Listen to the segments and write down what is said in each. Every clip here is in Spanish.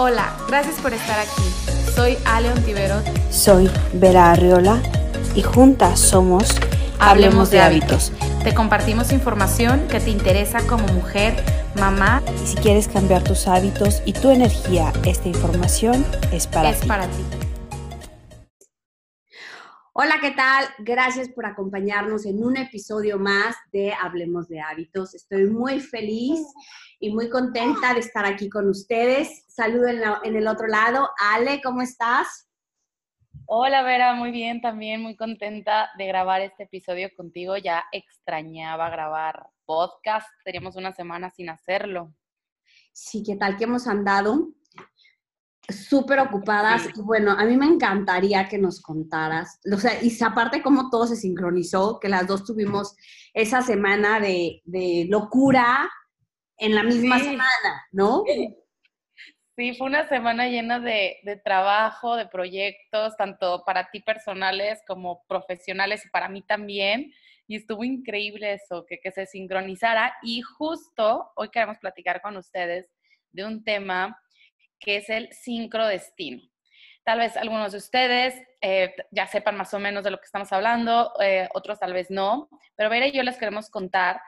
Hola, gracias por estar aquí. Soy Ale Ontiveros. Soy Vera Arriola y juntas somos Hablemos de hábitos. Te compartimos información que te interesa como mujer, mamá. Y si quieres cambiar tus hábitos y tu energía, esta información es para es ti. para ti. Hola, ¿qué tal? Gracias por acompañarnos en un episodio más de Hablemos de Hábitos. Estoy muy feliz y muy contenta de estar aquí con ustedes. Saludo en, la- en el otro lado. Ale, ¿cómo estás? Hola Vera, muy bien, también muy contenta de grabar este episodio contigo. Ya extrañaba grabar podcast, teníamos una semana sin hacerlo. Sí, ¿qué tal que hemos andado? Súper ocupadas. Sí. Y bueno, a mí me encantaría que nos contaras. O sea, y aparte cómo todo se sincronizó, que las dos tuvimos esa semana de, de locura en la misma Sí. semana, ¿no? Sí, fue una semana llena de, de trabajo, de proyectos, tanto para ti personales como profesionales y para mí también. Y estuvo increíble eso, que, que se sincronizara. Y justo hoy queremos platicar con ustedes de un tema que es el sincrodestino. Tal vez algunos de ustedes eh, ya sepan más o menos de lo que estamos hablando, eh, otros tal vez no, pero Vera y yo les queremos contar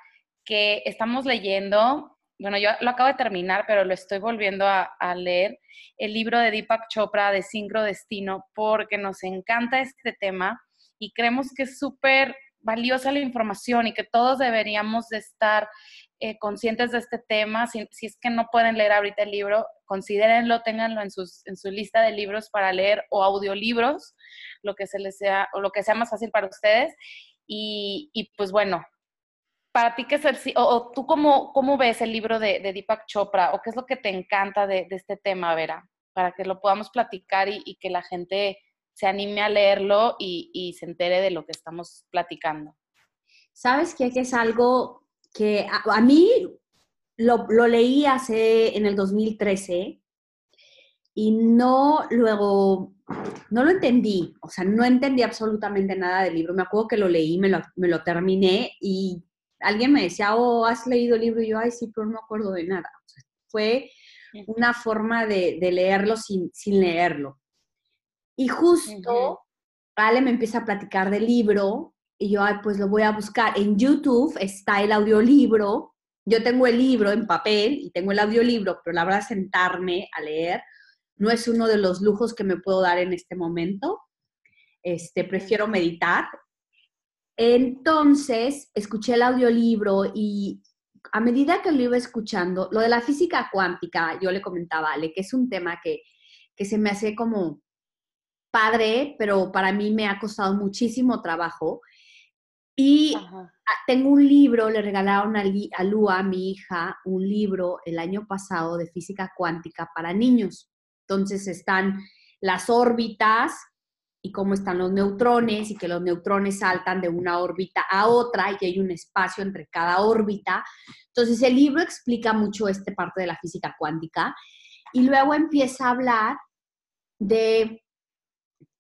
que estamos leyendo, bueno, yo lo acabo de terminar, pero lo estoy volviendo a, leer, el libro de Deepak Chopra de Sincrodestino, porque nos encanta este tema y creemos que es súper valiosa la información y que todos deberíamos de estar eh, conscientes de este tema. Si, es que no pueden leer ahorita el libro, considérenlo, ténganlo en, sus, en su lista de libros para leer o audiolibros, lo que, se les sea, o lo que sea más fácil para ustedes. Y, pues bueno, para ti, ¿qué es el, o, o tú cómo, cómo ves el libro de, de Deepak Chopra o qué es lo que te encanta de, este tema, Vera? Para que lo podamos platicar y, que la gente se anime a leerlo y, y se entere de lo que estamos platicando. ¿Sabes? Que es algo que a, a mí lo, lo leí hace en el 2013 y no luego, no lo entendí, o sea, no entendí absolutamente nada del libro. Me acuerdo que lo leí, me lo, me lo terminé y alguien me decía, oh, ¿has leído el libro? Y yo, ay, sí, pero no me acuerdo de nada. O sea, fue una forma de, de leerlo sin, sin leerlo. Y justo. Ale me empieza a platicar del libro y yo, ay, pues lo voy a buscar. En YouTube está el audiolibro. Yo tengo el libro en papel y tengo el audiolibro, pero la verdad sentarme a leer no es uno de los lujos que me puedo dar en este momento. Este, prefiero meditar. Entonces, escuché el audiolibro y a medida que lo iba escuchando, lo de la física cuántica, yo le comentaba a Ale, que es un tema que, que se me hace como padre, pero para mí me ha costado muchísimo trabajo. Y Ajá. tengo un libro, le regalaron a, a Lua, mi hija, un libro el año pasado de física cuántica para niños. Entonces están las órbitas y cómo están los neutrones y que los neutrones saltan de una órbita a otra y que hay un espacio entre cada órbita. Entonces el libro explica mucho esta parte de la física cuántica y luego empieza a hablar de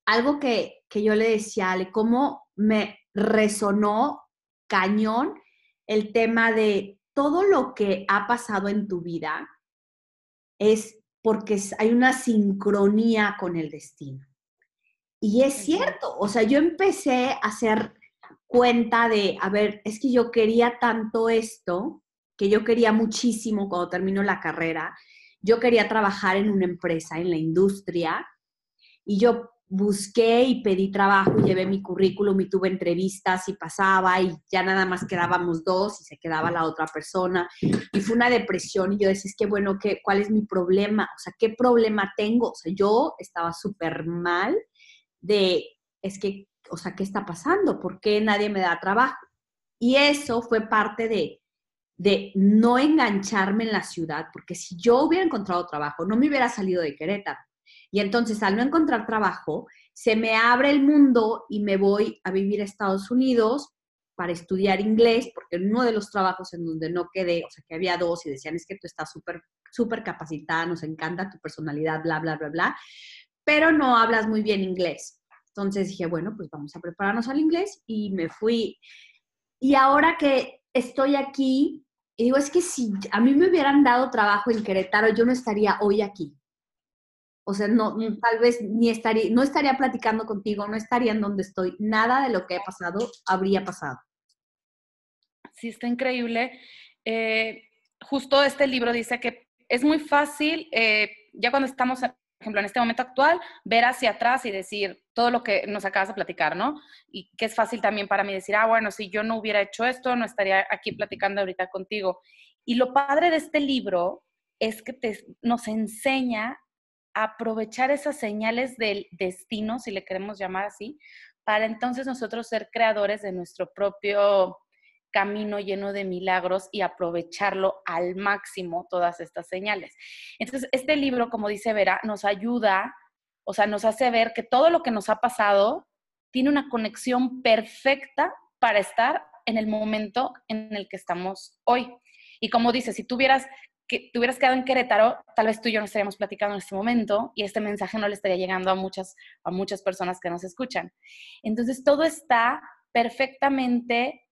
algo que, que yo le decía a Ale, cómo me resonó cañón el tema de todo lo que ha pasado en tu vida es porque hay una sincronía con el destino. Y es cierto, o sea, yo empecé a hacer cuenta de, a ver, es que yo quería tanto esto, que yo quería muchísimo cuando terminó la carrera, yo quería trabajar en una empresa, en la industria, y yo busqué y pedí trabajo y llevé mi currículum y tuve entrevistas y pasaba y ya nada más quedábamos dos y se quedaba la otra persona y fue una depresión y yo decía, es que bueno, ¿qué, ¿cuál es mi problema? O sea, ¿qué problema tengo? O sea, yo estaba súper mal de, es que, o sea, ¿qué está pasando? ¿Por qué nadie me da trabajo? Y eso fue parte de, de no engancharme en la ciudad, porque si yo hubiera encontrado trabajo, no me hubiera salido de Querétaro. Y entonces, al no encontrar trabajo, se me abre el mundo y me voy a vivir a Estados Unidos para estudiar inglés, porque uno de los trabajos en donde no quedé, o sea, que había dos y decían, es que tú estás súper, súper capacitada, nos encanta tu personalidad, bla, bla, bla, bla, pero no hablas muy bien inglés. Entonces dije, bueno, pues vamos a prepararnos al inglés y me fui. Y ahora que estoy aquí, digo, es que si a mí me hubieran dado trabajo en Querétaro, yo no estaría hoy aquí. O sea, no, tal vez ni estaría, no estaría platicando contigo, no estaría en donde estoy. Nada de lo que he pasado habría pasado. Sí, está increíble. Eh, justo este libro dice que es muy fácil, eh, ya cuando estamos, por ejemplo, en este momento actual, ver hacia atrás y decir todo lo que nos acabas de platicar, ¿no? Y que es fácil también para mí decir, ah, bueno, si yo no hubiera hecho esto, no estaría aquí platicando ahorita contigo. Y lo padre de este libro es que te, nos enseña aprovechar esas señales del destino, si le queremos llamar así, para entonces nosotros ser creadores de nuestro propio camino lleno de milagros y aprovecharlo al máximo todas estas señales. Entonces, este libro, como dice Vera, nos ayuda, o sea, nos hace ver que todo lo que nos ha pasado tiene una conexión perfecta para estar en el momento en el que estamos hoy. Y como dice, si tuvieras que te hubieras quedado en Querétaro, tal vez tú y yo no estaríamos platicando en este momento y este mensaje no le estaría llegando a muchas, a muchas personas que nos escuchan. Entonces, todo está perfectamente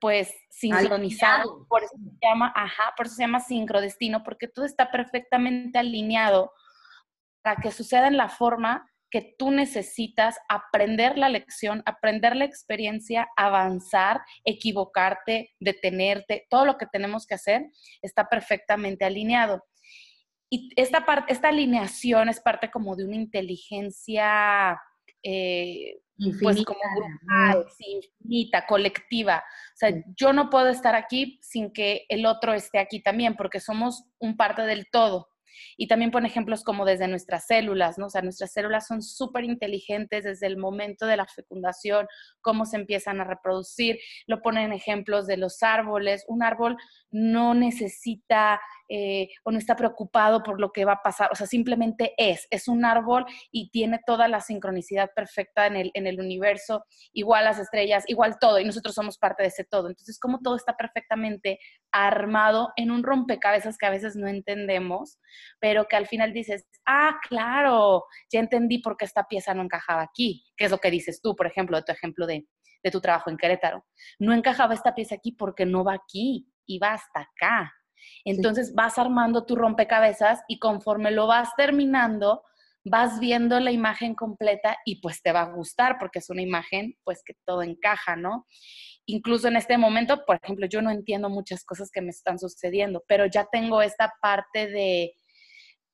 pues sincronizado, por eso se llama, ajá, por eso se llama sincrodestino, porque todo está perfectamente alineado para que suceda en la forma que tú necesitas aprender la lección, aprender la experiencia, avanzar, equivocarte, detenerte, todo lo que tenemos que hacer está perfectamente alineado. Y esta, parte, esta alineación es parte como de una inteligencia eh, pues como grupal, infinita, colectiva. O sea, yo no puedo estar aquí sin que el otro esté aquí también, porque somos un parte del todo. Y también pone ejemplos como desde nuestras células, ¿no? O sea, nuestras células son súper inteligentes desde el momento de la fecundación, cómo se empiezan a reproducir. Lo ponen ejemplos de los árboles. Un árbol no necesita eh, o no está preocupado por lo que va a pasar, o sea, simplemente es, es un árbol y tiene toda la sincronicidad perfecta en el, en el universo, igual las estrellas, igual todo, y nosotros somos parte de ese todo. Entonces, como todo está perfectamente armado en un rompecabezas que a veces no entendemos, pero que al final dices, ah, claro, ya entendí por qué esta pieza no encajaba aquí, que es lo que dices tú, por ejemplo, de tu ejemplo de, de tu trabajo en Querétaro. No encajaba esta pieza aquí porque no va aquí, iba hasta acá. Entonces vas armando tu rompecabezas y conforme lo vas terminando, vas viendo la imagen completa y pues te va a gustar porque es una imagen pues que todo encaja, ¿no? Incluso en este momento, por ejemplo, yo no entiendo muchas cosas que me están sucediendo, pero ya tengo esta parte de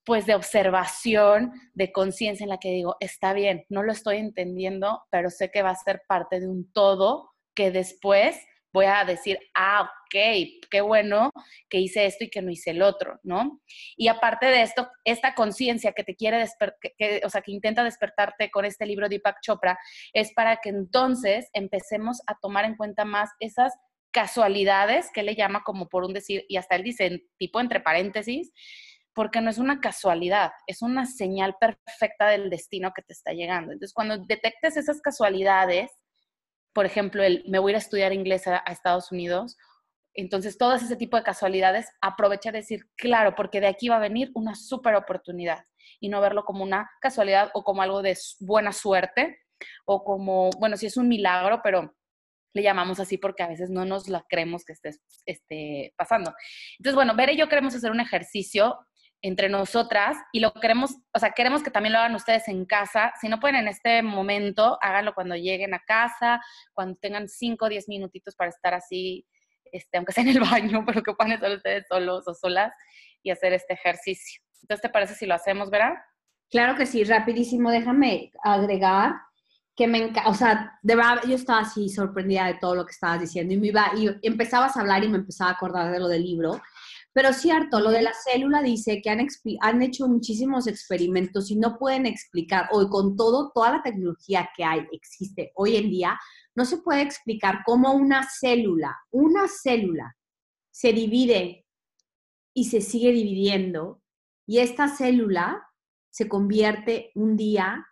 pues de observación, de conciencia en la que digo, está bien, no lo estoy entendiendo, pero sé que va a ser parte de un todo que después voy a decir, ah, ok, qué bueno que hice esto y que no hice el otro, ¿no? Y aparte de esto, esta conciencia que te quiere despertar, o sea, que intenta despertarte con este libro de Deepak Chopra, es para que entonces empecemos a tomar en cuenta más esas casualidades que le llama como por un decir, y hasta él dice, tipo entre paréntesis, porque no es una casualidad, es una señal perfecta del destino que te está llegando. Entonces, cuando detectes esas casualidades, por ejemplo, el me voy a ir a estudiar inglés a, Estados Unidos. Entonces, todo ese tipo de casualidades, aprovecha de decir, claro, porque de aquí va a venir una súper oportunidad y no verlo como una casualidad o como algo de buena suerte o como, bueno, si es un milagro, pero le llamamos así porque a veces no nos la creemos que esté, esté pasando. Entonces, bueno, Ver y yo queremos hacer un ejercicio entre nosotras y lo queremos, o sea, queremos que también lo hagan ustedes en casa. Si no pueden en este momento, háganlo cuando lleguen a casa, cuando tengan 5 o 10 minutitos para estar así, este, aunque sea en el baño, pero que puedan estar ustedes solos o solas y hacer este ejercicio. Entonces, ¿te parece si lo hacemos, Vera? Claro que sí, rapidísimo. Déjame agregar que me encanta, o sea, de verdad yo estaba así sorprendida de todo lo que estabas diciendo y me iba, y empezabas a hablar y me empezaba a acordar de lo del libro pero cierto, lo de la célula dice que han, han hecho muchísimos experimentos y no pueden explicar, hoy con todo, toda la tecnología que hay, existe hoy en día, no se puede explicar cómo una célula, una célula se divide y se sigue dividiendo y esta célula se convierte un día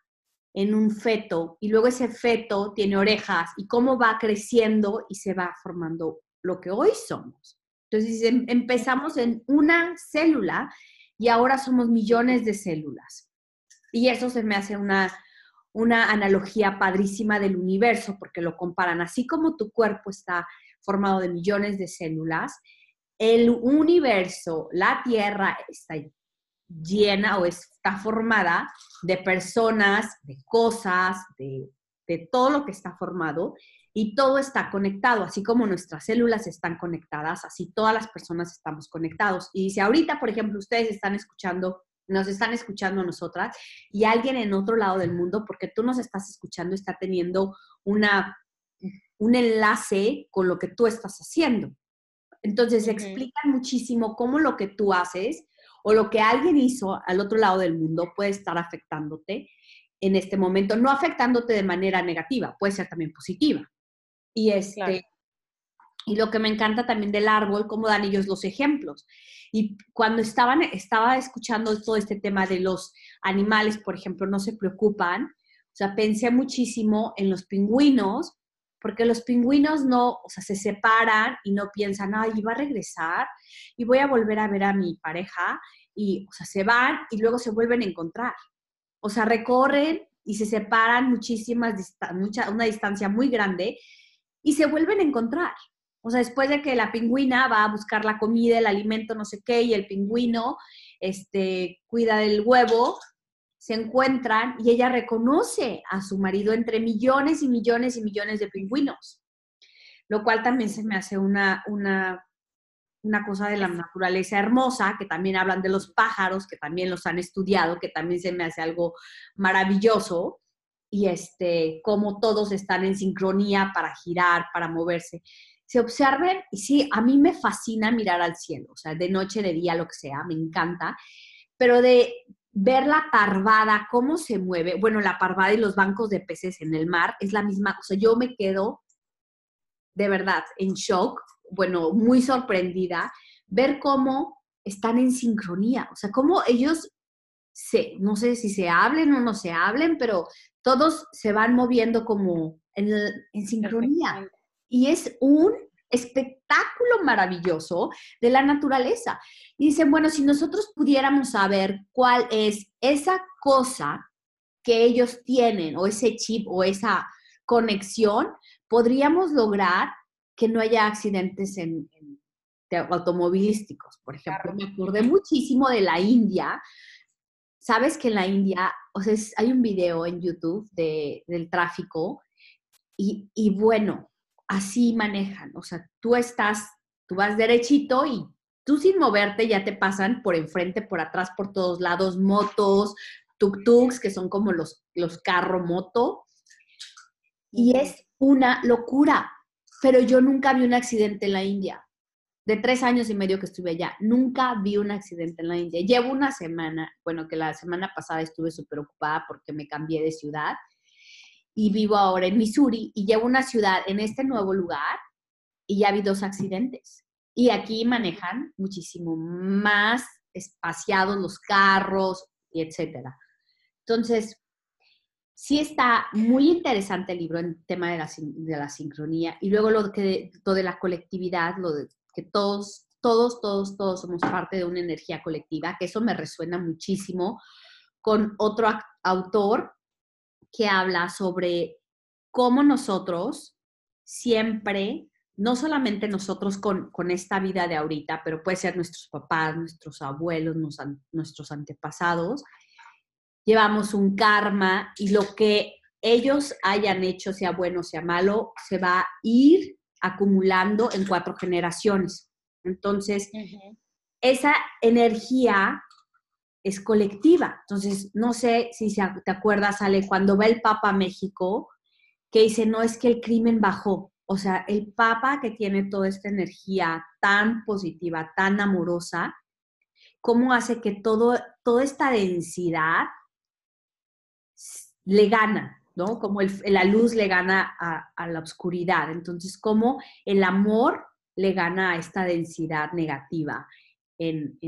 en un feto y luego ese feto tiene orejas y cómo va creciendo y se va formando lo que hoy somos. Entonces em, empezamos en una célula y ahora somos millones de células. Y eso se me hace una, una analogía padrísima del universo, porque lo comparan así como tu cuerpo está formado de millones de células, el universo, la Tierra está llena o está formada de personas, de cosas, de, de todo lo que está formado y todo está conectado, así como nuestras células están conectadas, así todas las personas estamos conectados. Y si ahorita, por ejemplo, ustedes están escuchando, nos están escuchando a nosotras y alguien en otro lado del mundo, porque tú nos estás escuchando, está teniendo una, un enlace con lo que tú estás haciendo. Entonces, explican muchísimo cómo lo que tú haces o lo que alguien hizo al otro lado del mundo puede estar afectándote en este momento, no afectándote de manera negativa, puede ser también positiva. Y, este, y lo que me encanta también del árbol, cómo dan ellos los ejemplos. Y cuando estaban, estaba escuchando todo este tema de los animales, por ejemplo, no se preocupan, o sea, pensé muchísimo en los pingüinos, porque los pingüinos no, o sea, se separan y no piensan, ay, va a regresar y voy a volver a ver a mi pareja, y, o sea, se van y luego se vuelven a encontrar. O sea, recorren y se separan muchísimas, mucha, una distancia muy grande y se vuelven a encontrar. O sea, después de que la pingüina va a buscar la comida, el alimento, no sé qué, y el pingüino este, cuida del huevo, se encuentran y ella reconoce a su marido entre millones y millones y millones de pingüinos, lo cual también se me hace una, una, una cosa de la naturaleza hermosa, que también hablan de los pájaros, que también los han estudiado, que también se me hace algo maravilloso y este, cómo todos están en sincronía para girar, para moverse. Se observen y sí, a mí me fascina mirar al cielo, o sea, de noche, de día, lo que sea, me encanta, pero de ver la parvada, cómo se mueve, bueno, la parvada y los bancos de peces en el mar es la misma cosa. Yo me quedo de verdad en shock, bueno, muy sorprendida, ver cómo están en sincronía, o sea, cómo ellos se, no sé si se hablen o no se hablen, pero todos se van moviendo como en, sincronía. Y es un espectáculo maravilloso de la naturaleza. Y dicen, bueno, si nosotros pudiéramos saber cuál es esa cosa que ellos tienen o ese chip o esa conexión, podríamos lograr que no haya accidentes en, automovilísticos. Por ejemplo, me acordé muchísimo de la India, sabes que en la India, o sea, hay un video en YouTube del tráfico y, bueno, así manejan. O sea, tú estás, tú vas derechito y tú sin moverte ya te pasan por enfrente, por atrás, por todos lados, motos, tuk-tuks, que son como los, los carro-moto. Y es una locura. Pero yo nunca vi un accidente en la India de tres años y medio que estuve allá, nunca vi un accidente en la India. Llevo una semana, bueno, que la semana pasada estuve súper ocupada porque me cambié de ciudad y vivo ahora en Missouri y llevo una ciudad en este nuevo lugar y ya vi dos accidentes. Y aquí manejan muchísimo más espaciados los carros y etcétera. Entonces, sí está muy interesante el libro en tema de la, de la sincronía y luego lo, que, lo de la colectividad, lo de que todos, todos, todos, todos somos parte de una energía colectiva, que eso me resuena muchísimo con otro autor que habla sobre cómo nosotros siempre, no solamente nosotros con, con esta vida de ahorita, pero puede ser nuestros papás, nuestros abuelos, nuestros antepasados, llevamos un karma y lo que ellos hayan hecho, sea bueno o sea malo, se va a ir acumulando en cuatro generaciones. Entonces, esa energía es colectiva. Entonces, no sé si te acuerdas, Ale, cuando va el Papa a México, que dice, no es que el crimen bajó. O sea, el Papa que tiene toda esta energía tan positiva, tan amorosa, ¿cómo hace que todo, toda esta densidad le gana? ¿No? Como la luz le gana a, la oscuridad. Entonces, como el amor le gana a esta densidad negativa en,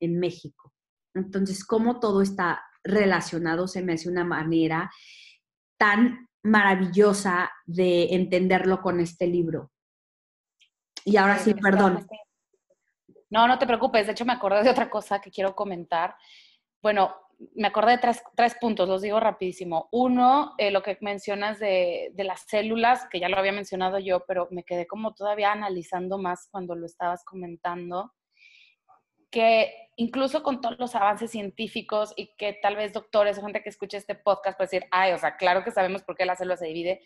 México. Entonces, cómo todo está relacionado se me hace una manera tan maravillosa de entenderlo con este libro. Y ahora sí, perdón. No, no te preocupes. De hecho, me acordé de otra cosa que quiero comentar. Bueno, me acordé de tres, puntos, los digo rapidísimo. Uno, eh, lo que mencionas de, las células, que ya lo había mencionado yo, pero me quedé como todavía analizando más cuando lo estabas comentando, que incluso con todos los avances científicos y que tal vez doctores o gente que escuche este podcast puede decir, ay, o sea, claro que sabemos por qué la célula se divide,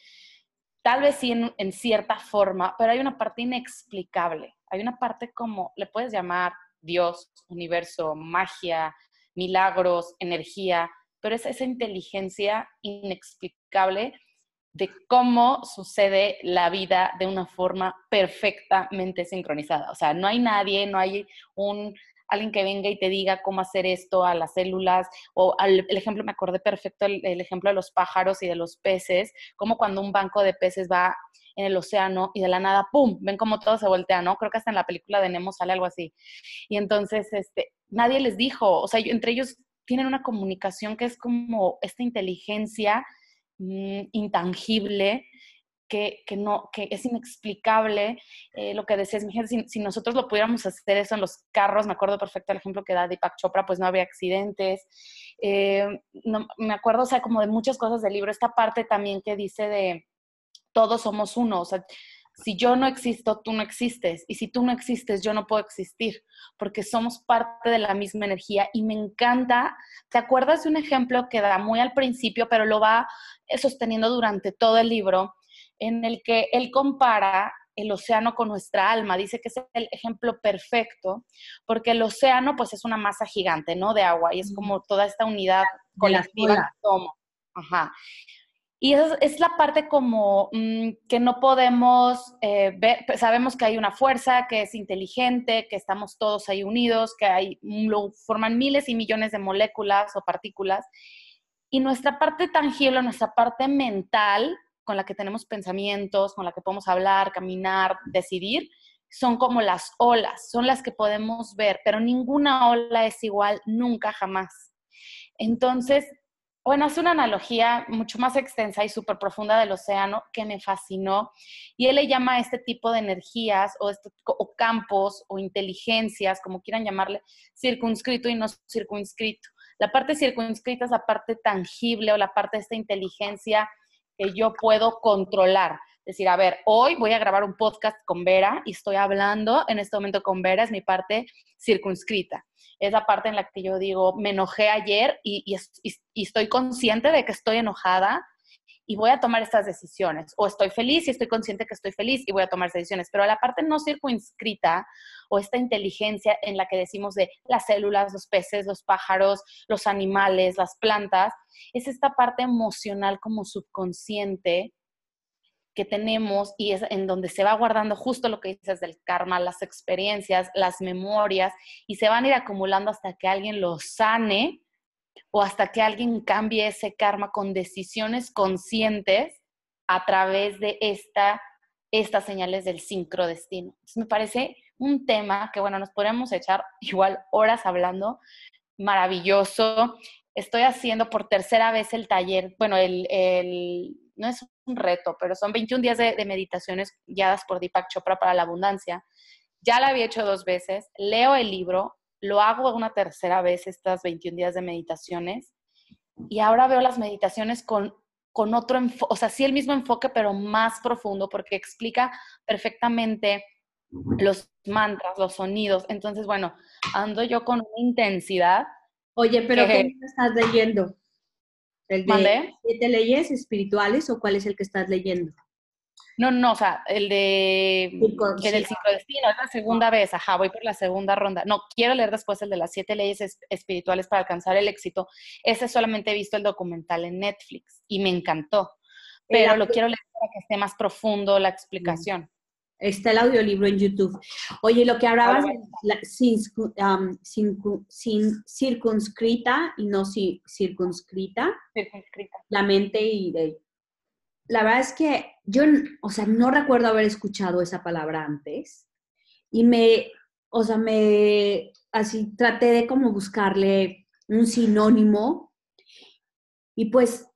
tal vez sí en, en cierta forma, pero hay una parte inexplicable, hay una parte como, le puedes llamar Dios, universo, magia, milagros, energía, pero es esa inteligencia inexplicable de cómo sucede la vida de una forma perfectamente sincronizada. O sea, no hay nadie, no hay un alguien que venga y te diga cómo hacer esto a las células, o el ejemplo, me acordé perfecto, el, el, ejemplo de los pájaros y de los peces, como cuando un banco de peces va en el océano y de la nada, ¡pum!, ven cómo todo se voltea, ¿no? Creo que hasta en la película de Nemo sale algo así. Y entonces, este, nadie les dijo, o sea, entre ellos tienen una comunicación que es como esta inteligencia mmm, intangible, que, que, no, que es inexplicable. Eh, lo que decías, Miguel, si, si, nosotros lo pudiéramos hacer eso en los carros, me acuerdo perfecto el ejemplo que da Deepak Chopra, pues no habría accidentes. Eh, no, me acuerdo, o sea, como de muchas cosas del libro, esta parte también que dice de todos somos uno, o sea, si yo no existo, tú no existes. Y si tú no existes, yo no puedo existir, porque somos parte de la misma energía. Y me encanta, ¿te acuerdas de un ejemplo que da muy al principio, pero lo va sosteniendo durante todo el libro, en el que él compara el océano con nuestra alma. Dice que es el ejemplo perfecto, porque el océano pues es una masa gigante, ¿no? De agua, y es como toda esta unidad colectiva que somos. Ajá. Y es, es, la parte como mmm, que no podemos eh, ver, sabemos que hay una fuerza, que es inteligente, que estamos todos ahí unidos, que hay, lo forman miles y millones de moléculas o partículas. Y nuestra parte tangible, nuestra parte mental, con la que tenemos pensamientos, con la que podemos hablar, caminar, decidir, son como las olas, son las que podemos ver, pero ninguna ola es igual nunca, jamás. Entonces, bueno, es una analogía mucho más extensa y súper profunda del océano que me fascinó. Y él le llama a este tipo de energías o, este, o campos o inteligencias, como quieran llamarle, circunscrito y no circunscrito. La parte circunscrita es la parte tangible o la parte de esta inteligencia que yo puedo controlar. Decir, a ver, hoy voy a grabar un podcast con Vera y estoy hablando en este momento con Vera, es mi parte circunscrita es la parte en la que yo digo, me enojé ayer y, estoy consciente de que estoy enojada y voy a tomar estas decisiones. O estoy feliz y estoy consciente que estoy feliz y voy a tomar estas decisiones. Pero la parte no circunscrita o esta inteligencia en la que decimos de las células, los peces, los pájaros, los animales, las plantas, es esta parte emocional como subconsciente que tenemos y es en donde se va guardando justo lo que dices del karma, las experiencias, las memorias y se van a ir acumulando hasta que alguien lo sane o hasta que alguien cambie ese karma con decisiones conscientes a través de esta, estas señales del sincrodestino. Entonces, me parece un tema que, bueno, nos podríamos echar igual horas hablando, maravilloso. Estoy haciendo por tercera vez el taller, bueno, el, el no es un reto, pero son 21 días de, de, meditaciones guiadas por Deepak Chopra para la abundancia. Ya la había hecho dos veces, leo el libro, lo hago una tercera vez estas 21 días de meditaciones y ahora veo las meditaciones con, con otro enfoque, o sea, sí el mismo enfoque, pero más profundo porque explica perfectamente los mantras, los sonidos. Entonces, bueno, ando yo con una intensidad. Oye, pero que, ¿cómo estás leyendo? ¿El de ¿Mandé? siete leyes espirituales o cuál es el que estás leyendo? No, no, o sea, el de el del sincrodestino, es la segunda vez, ajá, voy por la segunda ronda. No, quiero leer después el de las siete leyes es, espirituales para alcanzar el éxito. Ese solamente he visto el documental en Netflix y me encantó, pero lo quiero leer para que esté más profundo la explicación. Está el audiolibro en YouTube. Oye, lo que hablabas de la, sin, um, sin, sin, circunscrita y no si, circunscrita, circunscrita, la mente y de... La verdad es que yo, o sea, no recuerdo haber escuchado esa palabra antes y me, o sea, me, así traté de como buscarle un sinónimo y pues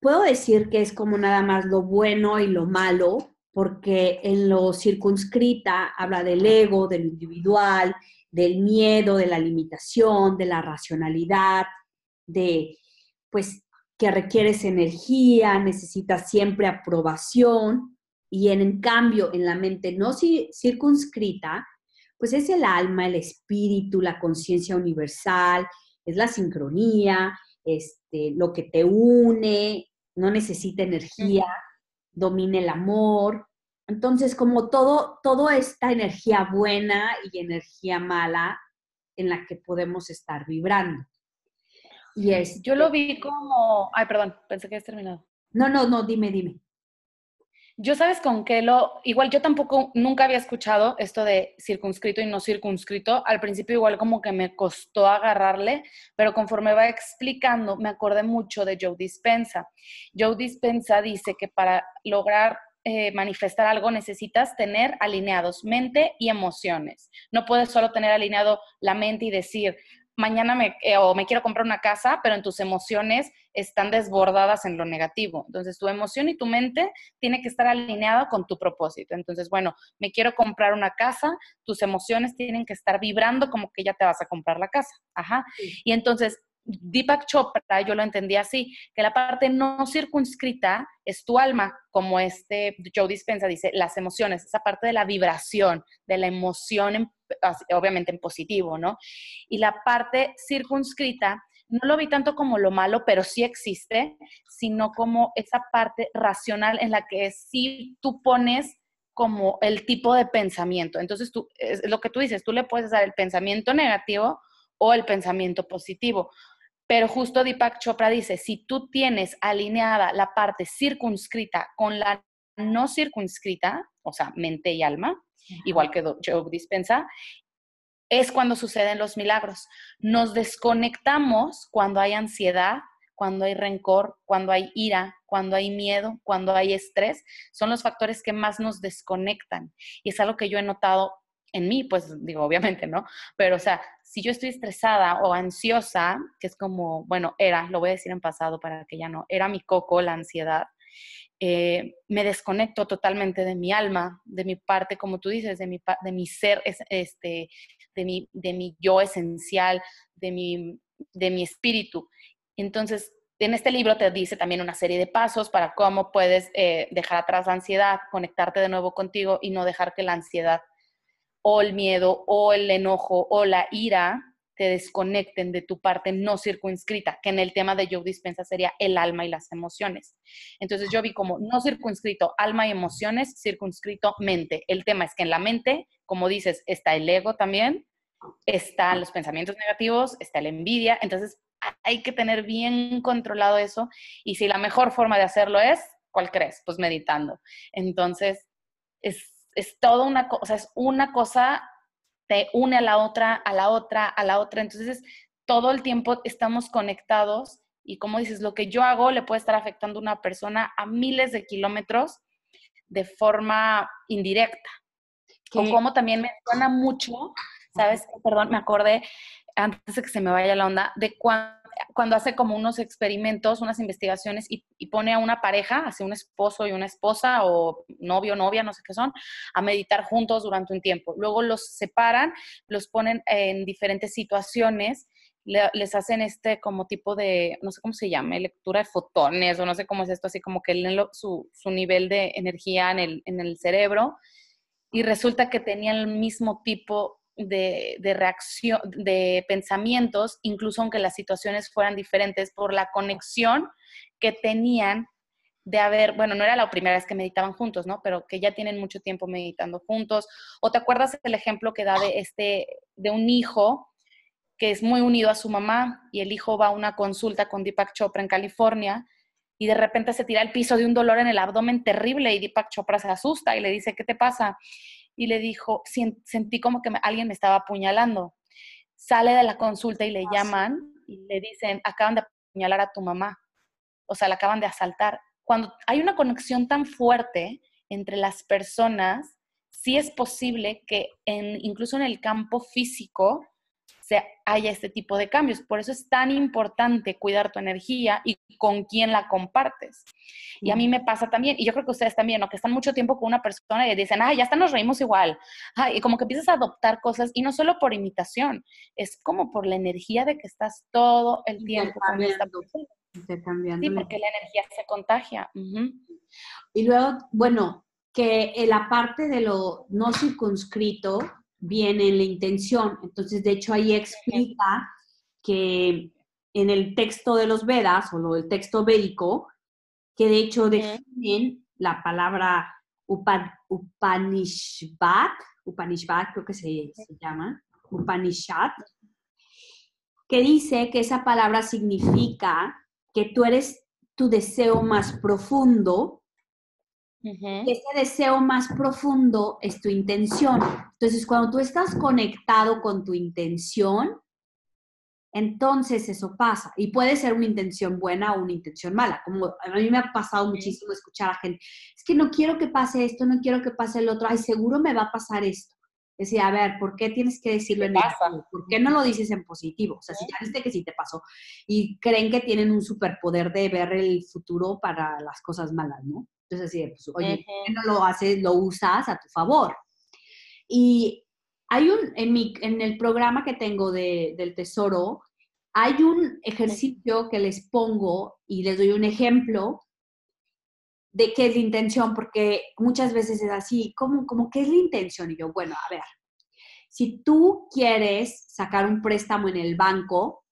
puedo decir que es como nada más lo bueno y lo malo, porque en lo circunscrita habla del ego, del individual, del miedo, de la limitación, de la racionalidad, de pues que requieres energía, necesitas siempre aprobación y en, en cambio en la mente no circunscrita, pues es el alma, el espíritu, la conciencia universal, es la sincronía, este, lo que te une, no necesita energía, domina el amor. Entonces, como todo, toda esta energía buena y energía mala en la que podemos estar vibrando. Y es, Yo lo vi como, ay, perdón, pensé que has terminado. No, no, no, dime, dime. Yo sabes con qué lo, igual yo tampoco, nunca había escuchado esto de circunscrito y no circunscrito. Al principio igual como que me costó agarrarle, pero conforme va explicando, me acordé mucho de Joe Dispensa. Joe Dispensa dice que para lograr eh, manifestar algo necesitas tener alineados mente y emociones. No puedes solo tener alineado la mente y decir, mañana me, eh, o me quiero comprar una casa, pero en tus emociones están desbordadas en lo negativo. Entonces, tu emoción y tu mente tiene que estar alineada con tu propósito. Entonces, bueno, me quiero comprar una casa, tus emociones tienen que estar vibrando como que ya te vas a comprar la casa. Ajá. Y entonces, Deepak Chopra, yo lo entendí así, que la parte no circunscrita es tu alma, como este Joe Dispensa dice, las emociones, esa parte de la vibración, de la emoción, obviamente en positivo, ¿no? Y la parte circunscrita, no lo vi tanto como lo malo, pero sí existe, sino como esa parte racional en la que sí tú pones como el tipo de pensamiento. Entonces, tú, es lo que tú dices, tú le puedes dar el pensamiento negativo o el pensamiento positivo. Pero justo Deepak Chopra dice, si tú tienes alineada la parte circunscrita con la no circunscrita, o sea, mente y alma, igual que Joe Dispensa, es cuando suceden los milagros. Nos desconectamos cuando hay ansiedad, cuando hay rencor, cuando hay ira, cuando hay miedo, cuando hay estrés. Son los factores que más nos desconectan. Y es algo que yo he notado en mí, pues digo, obviamente, ¿no? Pero, o sea, si yo estoy estresada o ansiosa, que es como, bueno, era, lo voy a decir en pasado para que ya no, era mi coco, la ansiedad, eh, me desconecto totalmente de mi alma, de mi parte, como tú dices, de mi, de mi ser, este, de, mi, de mi yo esencial, de mi, de mi espíritu. Entonces, en este libro te dice también una serie de pasos para cómo puedes eh, dejar atrás la ansiedad, conectarte de nuevo contigo y no dejar que la ansiedad o el miedo o el enojo o la ira te desconecten de tu parte no circunscrita, que en el tema de Joe Dispensa sería el alma y las emociones. Entonces yo vi como no circunscrito alma y emociones, circunscrito mente. El tema es que en la mente, como dices, está el ego también, están los pensamientos negativos, está la envidia, entonces hay que tener bien controlado eso y si la mejor forma de hacerlo es, ¿cuál crees? Pues meditando. Entonces, es es toda una cosa, es una cosa te une a la otra, a la otra, a la otra. Entonces, todo el tiempo estamos conectados y como dices, lo que yo hago le puede estar afectando a una persona a miles de kilómetros de forma indirecta. O como también me suena mucho, ¿sabes? Perdón, me acordé, antes de que se me vaya la onda, de cuando cuando hace como unos experimentos, unas investigaciones y, pone a una pareja, hace un esposo y una esposa o novio, novia, no sé qué son, a meditar juntos durante un tiempo. Luego los separan, los ponen en diferentes situaciones les hacen este como tipo de, no sé cómo se llama, lectura de fotones o no sé cómo es esto, así como que leen su, su, nivel de energía en el, en el cerebro y resulta que tenían el mismo tipo de, reacción, de pensamientos, incluso aunque las situaciones fueran diferentes, por la conexión que tenían de haber, bueno, no era la primera vez que meditaban juntos, ¿no? Pero que ya tienen mucho tiempo meditando juntos. O te acuerdas el ejemplo que da de este, de un hijo que es muy unido a su mamá y el hijo va a una consulta con Deepak Chopra en California y de repente se tira al piso de un dolor en el abdomen terrible y Deepak Chopra se asusta y le dice, ¿qué te pasa? Y le dijo, sentí como que alguien me estaba apuñalando. Sale de la consulta y le ah, llaman y le dicen, acaban de apuñalar a tu mamá. O sea, la acaban de asaltar. Cuando hay una conexión tan fuerte entre las personas, sí es posible que en, incluso en el campo físico se haya este tipo de cambios. Por eso es tan importante cuidar tu energía y con quién la compartes. Y a mí me pasa también, y yo creo que ustedes también, ¿no? que están mucho tiempo con una persona y dicen, ah, ya hasta nos reímos igual. y como que empiezas a adoptar cosas, y no solo por imitación, es como por la energía de que estás todo el tiempo con esta persona. Sí, porque la energía se contagia. Y luego, bueno, que la parte de lo no circunscrito viene la intención. Entonces, de hecho, ahí explica que en el texto de los Vedas o el texto védico, que de hecho definen la palabra Upanishad, Upanishad creo que se, se llama, Upanishad, que dice que esa palabra significa que tú eres tu deseo más profundo, ese deseo más profundo es tu intención. Entonces, cuando tú estás conectado con tu intención, entonces eso pasa. Y puede ser una intención buena o una intención mala. Como a mí me ha pasado muchísimo escuchar a gente, es que no quiero que pase esto, no quiero que pase el otro, ay, seguro me va a pasar esto. Decía, a ver, ¿por qué tienes que decirlo en negativo? ¿Por qué no lo dices en positivo? O sea, si ya viste que sí te pasó y creen que tienen un superpoder de ver el futuro para las cosas malas, ¿no? Entonces, así, pues, oye, ¿por qué no lo haces, lo usas a tu favor? Y hay un, en, mi, en el programa que tengo de, del Tesoro, hay un ejercicio que les pongo y les doy un ejemplo de qué es la intención, porque muchas veces es así, ¿cómo, cómo qué es la intención? Y yo, bueno, a ver, si tú quieres sacar un préstamo en el banco,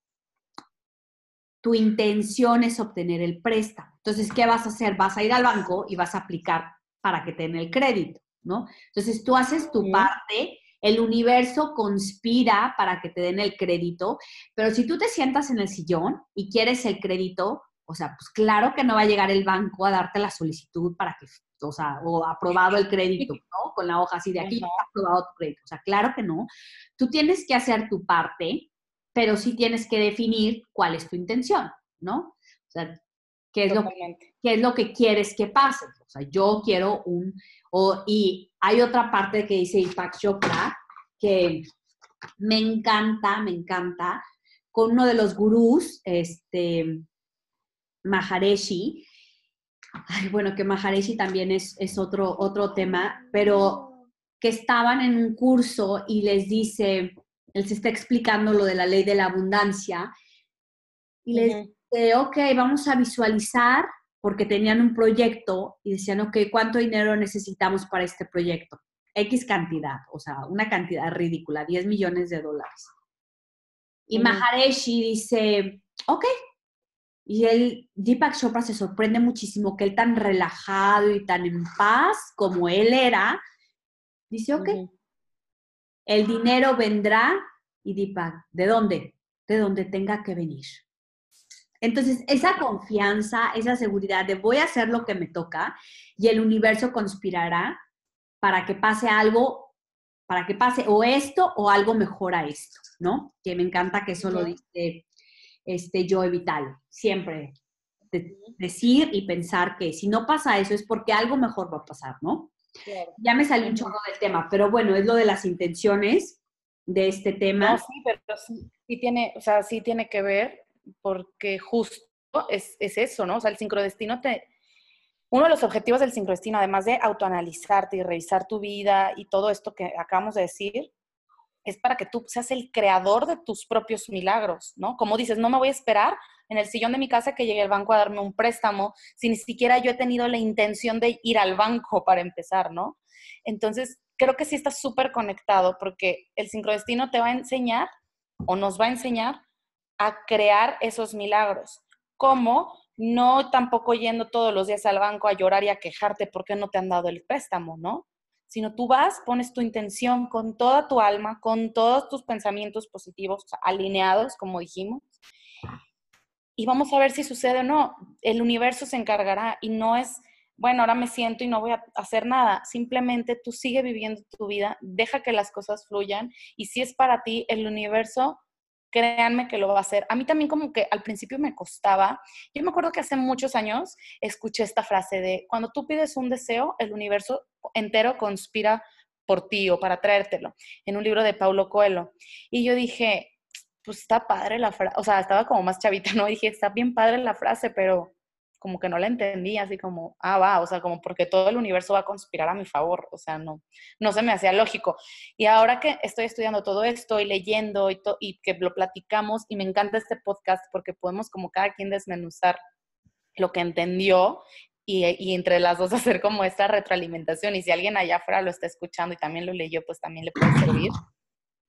tu intención es obtener el préstamo. Entonces, ¿qué vas a hacer? Vas a ir al banco y vas a aplicar para que te den el crédito, ¿no? Entonces, tú haces tu parte, el universo conspira para que te den el crédito, pero si tú te sientas en el sillón y quieres el crédito, o sea, pues claro que no va a llegar el banco a darte la solicitud para que, o sea, o aprobado el crédito, ¿no? Con la hoja así de aquí, está aprobado tu crédito. O sea, claro que no. Tú tienes que hacer tu parte, pero sí tienes que definir cuál es tu intención, ¿no? O sea, qué es, lo que, qué es lo que quieres que pase. O sea, yo quiero un... O, y hay otra parte que dice Ipak Chopra que me encanta, me encanta, con uno de los gurús, este, Maharishi. Ay, bueno, que Maharishi también es, es otro, otro tema, pero que estaban en un curso y les dice, él se está explicando lo de la ley de la abundancia, y les dice, ok, vamos a visualizar, porque tenían un proyecto y decían, ok, ¿cuánto dinero necesitamos para este proyecto? X cantidad, o sea, una cantidad ridícula, 10 millones de dólares. Y Maharishi dice, ok, y él, Deepak Chopra se sorprende muchísimo que él tan relajado y tan en paz como él era, dice, ok, el dinero vendrá y Deepak, ¿de dónde? De donde tenga que venir. Entonces, esa confianza, esa seguridad de voy a hacer lo que me toca y el universo conspirará para que pase algo, para que pase o esto o algo mejor a esto, ¿no? Que me encanta que eso lo dice este, yo Vital, siempre. decir y pensar que si no pasa eso es porque algo mejor va a pasar, ¿no? Ya me salió un chorro del tema, pero bueno, es lo de las intenciones de este tema. sí, pero sí, tiene, o sea, sí tiene que ver porque justo es, es eso, ¿no? O sea, el sincrodestino te... Uno de los objetivos del sincrodestino, además de autoanalizarte y revisar tu vida y todo esto que acabamos de decir, es para que tú seas el creador de tus propios milagros, ¿no? Como dices, no me voy a esperar en el sillón de mi casa que llegue el banco a darme un préstamo si ni siquiera yo he tenido la intención de ir al banco para empezar, ¿no? Entonces, creo que sí está súper conectado porque el sincrodestino te va a enseñar o nos va a enseñar a crear esos milagros. ¿Cómo? No tampoco yendo todos los días al banco a llorar y a quejarte porque no te han dado el préstamo, ¿no? sino tú vas, pones tu intención con toda tu alma, con todos tus pensamientos positivos alineados, como dijimos, y vamos a ver si sucede o no. El universo se encargará y no es, bueno, ahora me siento y no voy a hacer nada. Simplemente tú sigue viviendo tu vida, deja que las cosas fluyan y si es para ti, el universo créanme que lo va a hacer. A mí también como que al principio me costaba. Yo me acuerdo que hace muchos años escuché esta frase de, cuando tú pides un deseo, el universo entero conspira por ti o para traértelo, en un libro de Paulo Coelho. Y yo dije, pues está padre la frase, o sea, estaba como más chavita, ¿no? dije, está bien padre la frase, pero como que no la entendía, así como, ah, va, o sea, como porque todo el universo va a conspirar a mi favor, o sea, no, no se me hacía lógico. Y ahora que estoy estudiando todo esto y leyendo y, y que lo platicamos, y me encanta este podcast porque podemos como cada quien desmenuzar lo que entendió y, entre las dos hacer como esta retroalimentación. Y si alguien allá afuera lo está escuchando y también lo leyó, pues también le puede servir.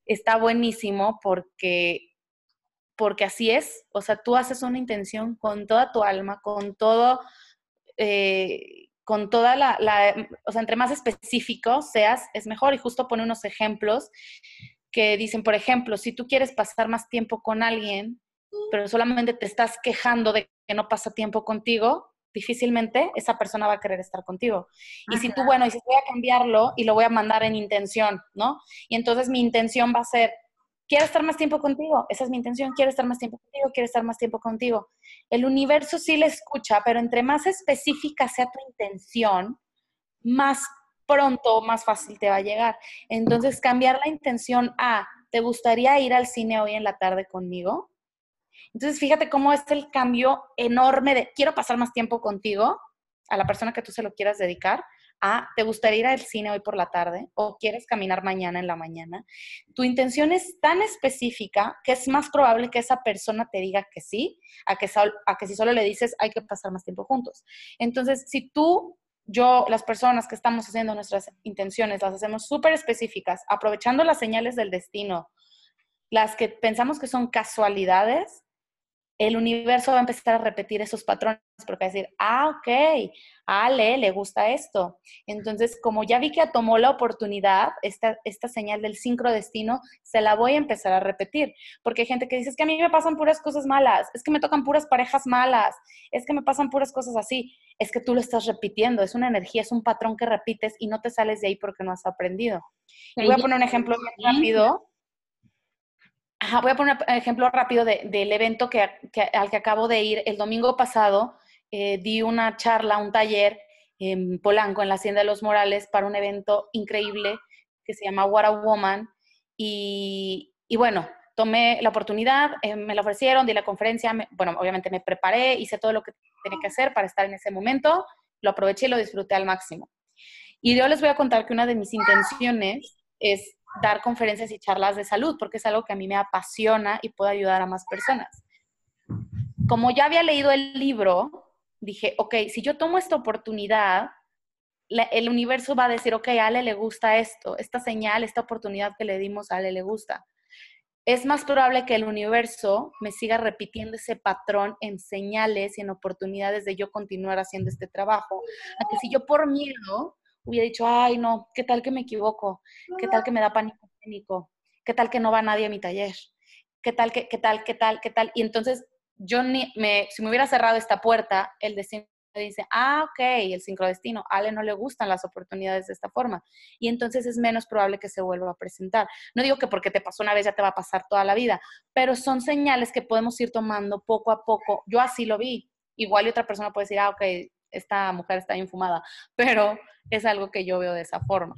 Está buenísimo porque, porque así es. O sea, tú haces una intención con toda tu alma, con todo, eh, con toda la, la, o sea, entre más específico seas, es mejor. Y justo pone unos ejemplos que dicen, por ejemplo, si tú quieres pasar más tiempo con alguien, pero solamente te estás quejando de que no pasa tiempo contigo, difícilmente esa persona va a querer estar contigo. Y si tú, bueno, dices, voy a cambiarlo y lo voy a mandar en intención, ¿no? Y entonces mi intención va a ser, quiero estar más tiempo contigo, esa es mi intención, quiero estar más tiempo contigo, quiero estar más tiempo contigo. El universo sí le escucha, pero entre más específica sea tu intención, más pronto, más fácil te va a llegar. Entonces, cambiar la intención a, ¿te gustaría ir al cine hoy en la tarde conmigo? Entonces, fíjate cómo es el cambio enorme de quiero pasar más tiempo contigo, a la persona que tú se lo quieras dedicar, a te gustaría ir al cine hoy por la tarde o quieres caminar mañana en la mañana. Tu intención es tan específica que es más probable que esa persona te diga que sí, a que, a que si solo le dices hay que pasar más tiempo juntos. Entonces, si tú yo, las personas que estamos haciendo nuestras intenciones, las hacemos súper específicas, aprovechando las señales del destino, las que pensamos que son casualidades, el universo va a empezar a repetir esos patrones porque va a decir, ah, ok, a Ale le gusta esto. Entonces, como ya vi que tomó la oportunidad, esta, esta señal del sincrodestino, se la voy a empezar a repetir. Porque hay gente que dice, es que a mí me pasan puras cosas malas, es que me tocan puras parejas malas, es que me pasan puras cosas así. Es que tú lo estás repitiendo, es una energía, es un patrón que repites y no te sales de ahí porque no has aprendido. voy a poner un ejemplo rápido voy a poner un ejemplo rápido del evento que, al que acabo de ir. El domingo pasado eh, di una charla, un taller en Polanco, en la Hacienda de los Morales, para un evento increíble que se llama What a Woman. Y, bueno, tomé la oportunidad, eh, me la ofrecieron, di la conferencia, bueno, obviamente me preparé, hice todo lo que tenía que hacer para estar en ese momento, lo aproveché y lo disfruté al máximo. Y yo les voy a contar que una de mis intenciones es dar conferencias y charlas de salud, porque es algo que a mí me apasiona y puedo ayudar a más personas. Como ya había leído el libro, dije, ok, si yo tomo esta oportunidad, el universo va a decir, ok, a Ale le gusta esto, esta señal, esta oportunidad que le dimos a Ale le gusta. Es más probable que el universo me siga repitiendo ese patrón en señales y en oportunidades de yo continuar haciendo este trabajo, a que si yo por miedo hubiera dicho, ay, no, ¿qué tal que me equivoco? ¿Qué tal que me da pánico? ¿Qué tal que no va nadie a mi taller? ¿Qué tal, qué, qué tal, qué tal, qué tal? Y entonces yo ni me, si me hubiera cerrado esta puerta, el destino dice, ah, ok, el sincrodestino, a Ale no le gustan las oportunidades de esta forma. Y entonces es menos probable que se vuelva a presentar. No digo que porque te pasó una vez ya te va a pasar toda la vida, pero son señales que podemos ir tomando poco a poco. Yo así lo vi. Igual y otra persona puede decir, ah, ok, esta mujer está infumada, pero es algo que yo veo de esa forma.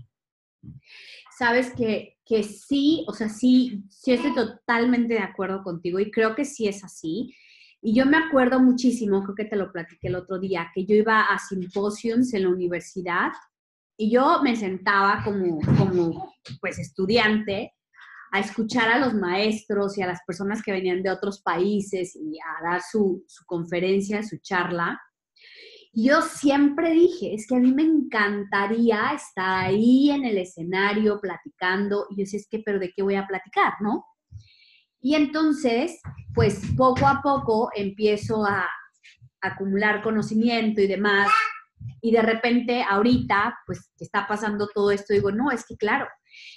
Sabes que, que sí, o sea, sí, sí estoy totalmente de acuerdo contigo y creo que sí es así. Y yo me acuerdo muchísimo, creo que te lo platiqué el otro día, que yo iba a simposiums en la universidad y yo me sentaba como, como pues estudiante a escuchar a los maestros y a las personas que venían de otros países y a dar su, su conferencia, su charla yo siempre dije, es que a mí me encantaría estar ahí en el escenario platicando. Y yo decía, es que, pero ¿de qué voy a platicar, no? Y entonces, pues poco a poco empiezo a acumular conocimiento y demás. Y de repente, ahorita, pues está pasando todo esto, digo, no, es que claro.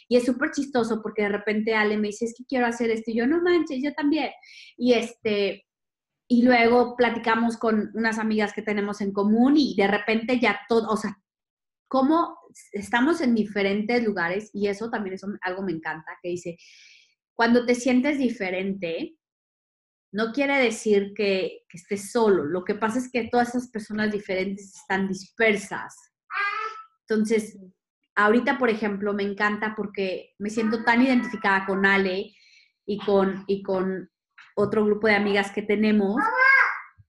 Y es súper chistoso porque de repente Ale me dice, es que quiero hacer esto. Y yo, no manches, yo también. Y este, y luego platicamos con unas amigas que tenemos en común y de repente ya todo, o sea, cómo estamos en diferentes lugares y eso también es algo me encanta, que dice, cuando te sientes diferente, no quiere decir que, que estés solo, lo que pasa es que todas esas personas diferentes están dispersas. Entonces, ahorita, por ejemplo, me encanta porque me siento tan identificada con Ale y con, y con otro grupo de amigas que tenemos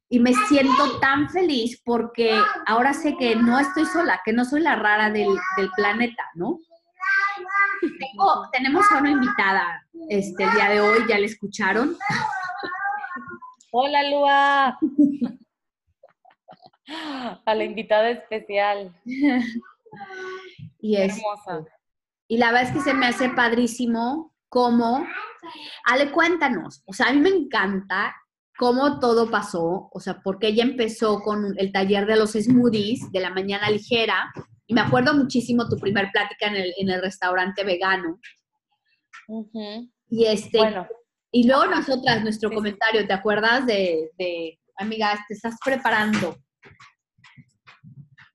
y me siento tan feliz porque ahora sé que no estoy sola, que no soy la rara del, planeta, ¿no? tenemos a una invitada este, el día de hoy, ya la escucharon. Hola, Lua. A la invitada especial. y es hermosa. Y la verdad es que se me hace padrísimo cómo, Ale, cuéntanos, o sea, a mí me encanta cómo todo pasó, o sea, porque ella empezó con el taller de los smoothies de la mañana ligera, y me acuerdo muchísimo tu primer plática en el, en el restaurante vegano. Y este, bueno. y luego nosotras, nuestro comentario, ¿te acuerdas de, de, amiga, te estás preparando?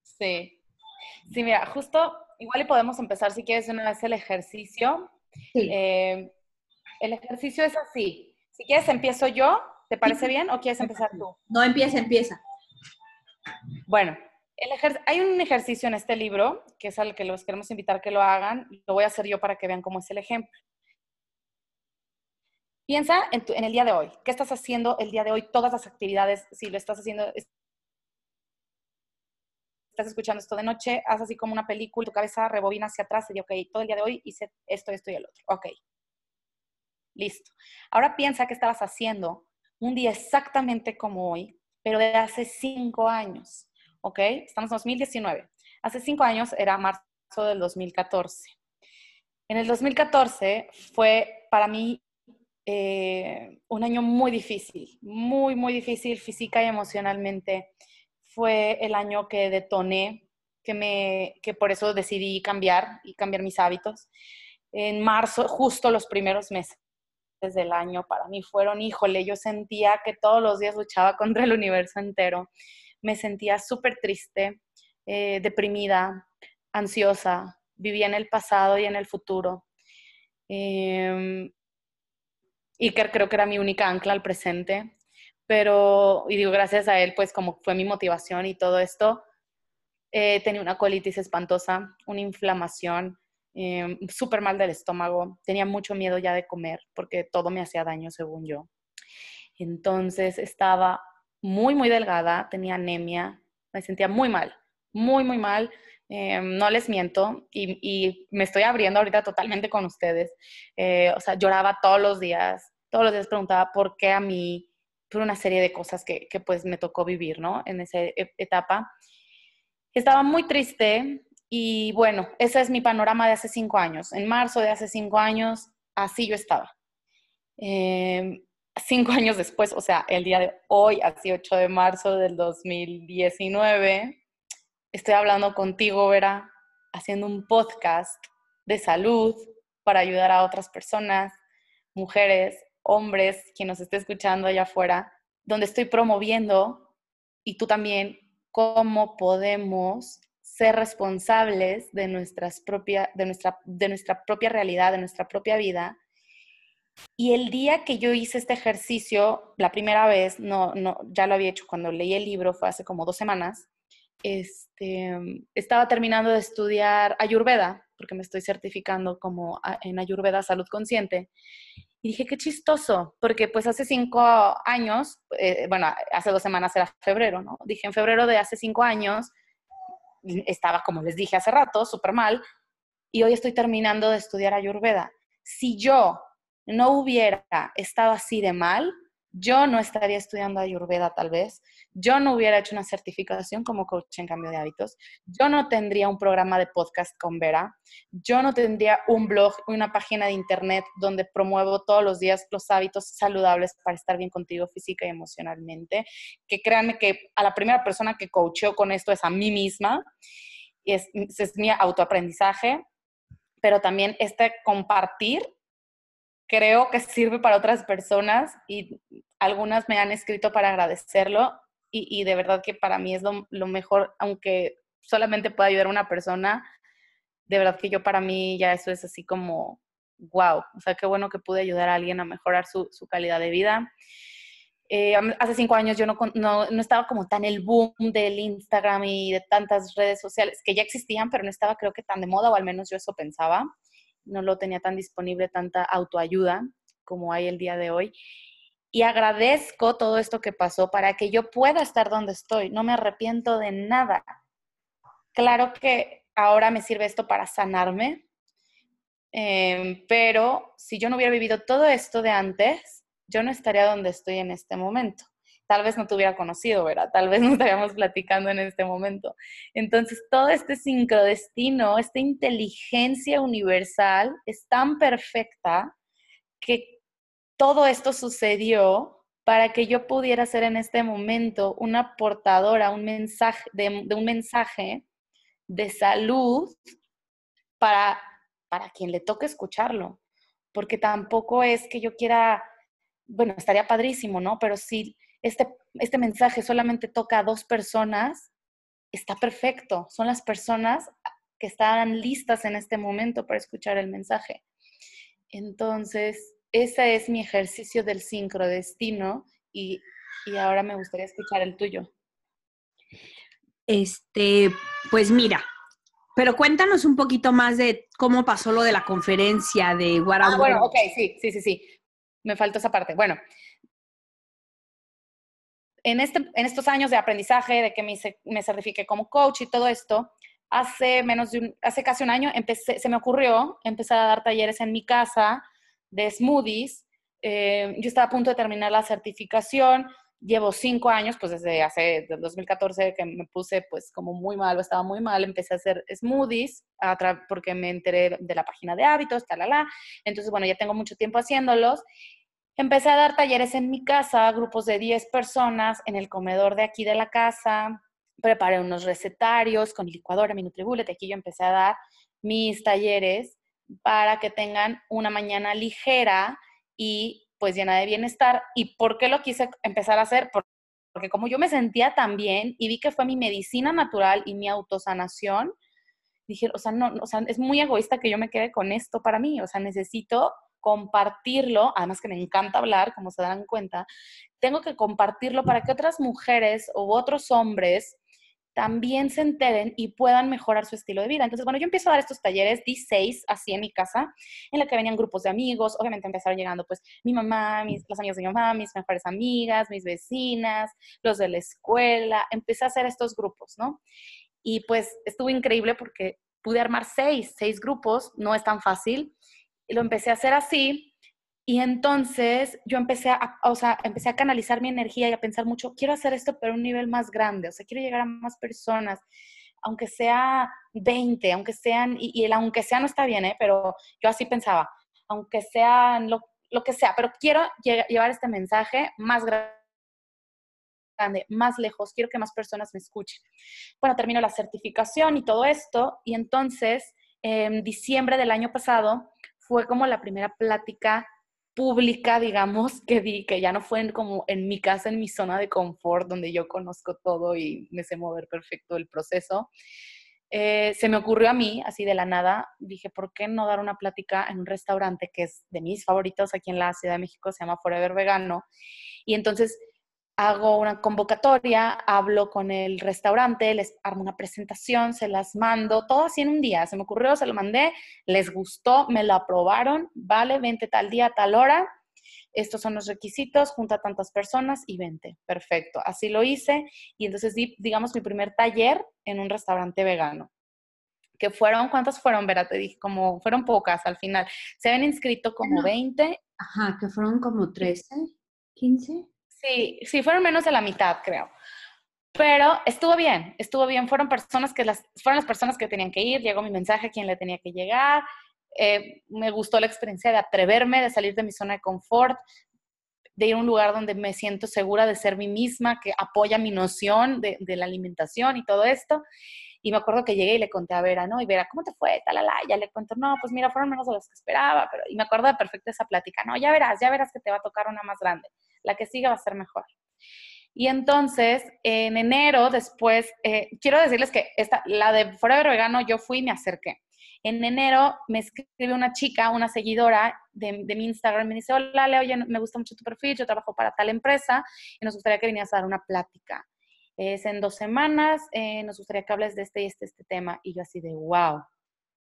Sí. Sí, mira, justo, igual y podemos empezar si quieres una vez el ejercicio. Sí. Eh, el ejercicio es así. Si quieres, empiezo yo. ¿Te parece bien o quieres empezar tú? No, empieza, empieza. Bueno, hay un ejercicio en este libro, que es al que los queremos invitar que lo hagan. Lo voy a hacer yo para que vean cómo es el ejemplo. Piensa en, en, el día de hoy. ¿Qué estás haciendo el día de hoy? Todas las actividades, si lo estás haciendo, estás escuchando esto de noche, haz así como una película, tu cabeza rebobina hacia atrás y dice, ok, todo el día de hoy hice esto, esto y el otro. Ok. Listo. Ahora piensa qué estabas haciendo un día exactamente como hoy, pero de hace cinco años. ¿Ok? Estamos en 2019. Hace cinco años era marzo del 2014. En el 2014 fue para mí eh, un año muy difícil, muy, muy difícil física y emocionalmente fue el año que detoné, que, me, que por eso decidí cambiar y cambiar mis hábitos. En marzo, justo los primeros meses del año para mí fueron, híjole, yo sentía que todos los días luchaba contra el universo entero. Me sentía súper triste, eh, deprimida, ansiosa, vivía en el pasado y en el futuro. Eh, y que creo que era mi única ancla al presente pero, y digo, gracias a él, pues como fue mi motivación y todo esto, eh, tenía una colitis espantosa, una inflamación, eh, súper mal del estómago, tenía mucho miedo ya de comer porque todo me hacía daño según yo. Entonces estaba muy, muy delgada, tenía anemia, me sentía muy mal, muy, muy mal. Eh, no les miento y, y, me estoy abriendo ahorita totalmente con ustedes. Eh, o sea, lloraba todos los días, todos los días preguntaba por qué a mí, por una serie de cosas que, que pues me tocó vivir, ¿no? En esa e, etapa. Estaba muy triste y bueno, ese es mi panorama de hace cinco años. En marzo de hace cinco años, así yo estaba. Eh, cinco años después, o sea, el día de hoy, así 8 de marzo del 2019, estoy hablando contigo, Vera, haciendo un podcast de salud para ayudar a otras personas, mujeres, hombres, quien nos esté escuchando allá afuera, donde estoy promoviendo, y tú también, cómo podemos ser responsables de, nuestras propia, de, nuestra, de nuestra propia realidad, de nuestra propia vida. Y el día que yo hice este ejercicio, la primera vez, no, no, ya lo había hecho cuando leí el libro, fue hace como dos semanas, este, estaba terminando de estudiar Ayurveda, porque me estoy certificando como en Ayurveda Salud Consciente. Y dije, qué chistoso, porque pues hace cinco años, eh, bueno, hace dos semanas era febrero, ¿no? Dije, en febrero de hace cinco años, estaba, como les dije hace rato, súper mal, y hoy estoy terminando de estudiar Ayurveda. Si yo no hubiera estado así de mal, yo no estaría estudiando Ayurveda tal vez, yo no hubiera hecho una certificación como coach en cambio de hábitos, yo no tendría un programa de podcast con Vera, yo no tendría un blog, una página de internet donde promuevo todos los días los hábitos saludables para estar bien contigo física y emocionalmente, que créanme que a la primera persona que coacheo con esto es a mí misma, es, es mi autoaprendizaje, pero también este compartir creo que sirve para otras personas y algunas me han escrito para agradecerlo y, de verdad que para mí es lo, mejor, aunque solamente pueda ayudar a una persona, de verdad que yo para mí ya eso es así como, wow, o sea, qué bueno que pude ayudar a alguien a mejorar su, calidad de vida. Eh, hace cinco años yo no, no, no, estaba como tan el boom del Instagram y de tantas redes sociales que ya existían, pero no estaba creo que tan de moda, o al menos yo eso pensaba no lo tenía tan disponible, tanta autoayuda como hay el día de hoy. Y agradezco todo esto que pasó para que yo pueda estar donde estoy. No me arrepiento de nada. Claro que ahora me sirve esto para sanarme, em, pero si yo no hubiera vivido todo esto de antes, yo no estaría donde estoy en este momento. tal vez no te hubiera conocido, ¿verdad? Tal vez no estaríamos platicando en este momento. Entonces, todo este sincrodestino, esta inteligencia universal es tan perfecta que todo esto sucedió para que yo pudiera ser en este momento una portadora un mensaje, de, un mensaje de salud para, para quien le toque escucharlo. Porque tampoco es que yo quiera, bueno, estaría padrísimo, ¿no? Pero si este, este mensaje solamente toca a dos personas, está perfecto. Son las personas que están listas en este momento para escuchar el mensaje. Entonces, ese es mi ejercicio del sincrodestino y, y ahora me gustaría escuchar el tuyo. Este, pues mira, pero cuéntanos un poquito más de cómo pasó lo de la conferencia de Guaraguay. Ah, bueno, ok, sí, sí, sí, sí. Me faltó esa parte. Bueno, en, este, en estos años de aprendizaje, de que me, me certifiqué como coach y todo esto, hace menos de un, hace casi un año empecé, se me ocurrió empezar a dar talleres en mi casa de smoothies. Eh, yo estaba a punto de terminar la certificación, llevo cinco años, pues desde hace 2014 que me puse pues como muy mal, estaba muy mal, empecé a hacer smoothies porque me enteré de la página de hábitos, talala. Entonces, bueno, ya tengo mucho tiempo haciéndolos. Empecé a dar talleres en mi casa, grupos de 10 personas en el comedor de aquí de la casa. Preparé unos recetarios con licuadora, mi Nutribullet. Aquí yo empecé a dar mis talleres para que tengan una mañana ligera y pues llena de bienestar. ¿Y por qué lo quise empezar a hacer? Porque como yo me sentía tan bien y vi que fue mi medicina natural y mi autosanación, dije, o sea, no, o sea, es muy egoísta que yo me quede con esto para mí, o sea, necesito compartirlo, además que me encanta hablar, como se dan cuenta, tengo que compartirlo para que otras mujeres u otros hombres también se enteren y puedan mejorar su estilo de vida. Entonces, bueno, yo empiezo a dar estos talleres, di seis así en mi casa, en la que venían grupos de amigos, obviamente empezaron llegando pues mi mamá, mis, las amigas de mi mamá, mis mejores amigas, mis vecinas, los de la escuela, empecé a hacer estos grupos, ¿no? Y pues estuvo increíble porque pude armar seis, seis grupos, no es tan fácil, y lo empecé a hacer así, y entonces yo empecé a, o sea, empecé a canalizar mi energía y a pensar mucho, quiero hacer esto pero a un nivel más grande, o sea, quiero llegar a más personas, aunque sea 20, aunque sean, y, el aunque sea no está bien, ¿eh? pero yo así pensaba, aunque sean lo, lo que sea, pero quiero llevar este mensaje más grande más lejos, quiero que más personas me escuchen. Bueno, termino la certificación y todo esto, y entonces en diciembre del año pasado fue como la primera plática pública, digamos, que di, que ya no fue como en mi casa, en mi zona de confort, donde yo conozco todo y me sé mover perfecto el proceso. Eh, se me ocurrió a mí, así de la nada, dije, ¿por qué no dar una plática en un restaurante que es de mis favoritos aquí en la Ciudad de México, se llama Forever Vegano? Y entonces hago una convocatoria, hablo con el restaurante, les armo una presentación, se las mando, todo así en un día. Se me ocurrió, se lo mandé, les gustó, me lo aprobaron, vale, vente tal día, tal hora. Estos son los requisitos, junta tantas personas y vente. Perfecto. Así lo hice y entonces di, digamos, mi primer taller en un restaurante vegano. Que fueron, ¿cuántas fueron, Vera? Te dije, como, fueron pocas al final. Se habían inscrito como 20. Ajá, que fueron como 13, 15. Sí, sí, fueron menos de la mitad, creo. Pero estuvo bien, estuvo bien. Fueron personas que las, fueron las personas que tenían que ir, llegó mi mensaje a quien le tenía que llegar. Eh, me gustó la experiencia de atreverme, de salir de mi zona de confort, de ir a un lugar donde me siento segura de ser mí misma, que apoya mi noción de, la alimentación y todo esto. Y me acuerdo que llegué y le conté a Vera, ¿no? Y Vera, ¿cómo te fue? Talala. Y ya le cuento, no, pues mira, fueron menos de los que esperaba. Pero, y me acuerdo de perfecto esa plática, no, ya verás, ya verás que te va a tocar una más grande la que sigue va a ser mejor. Y entonces, en enero, después, eh, quiero decirles que esta, la de Forever Vegano, yo fui y me acerqué. En enero me escribe una chica, una seguidora de, mi Instagram, me dice, hola, Leo, me gusta mucho tu perfil, yo trabajo para tal empresa y nos gustaría que vinieras a dar una plática. Es en dos semanas, eh, nos gustaría que hables de este y este, este tema. Y yo así de, wow,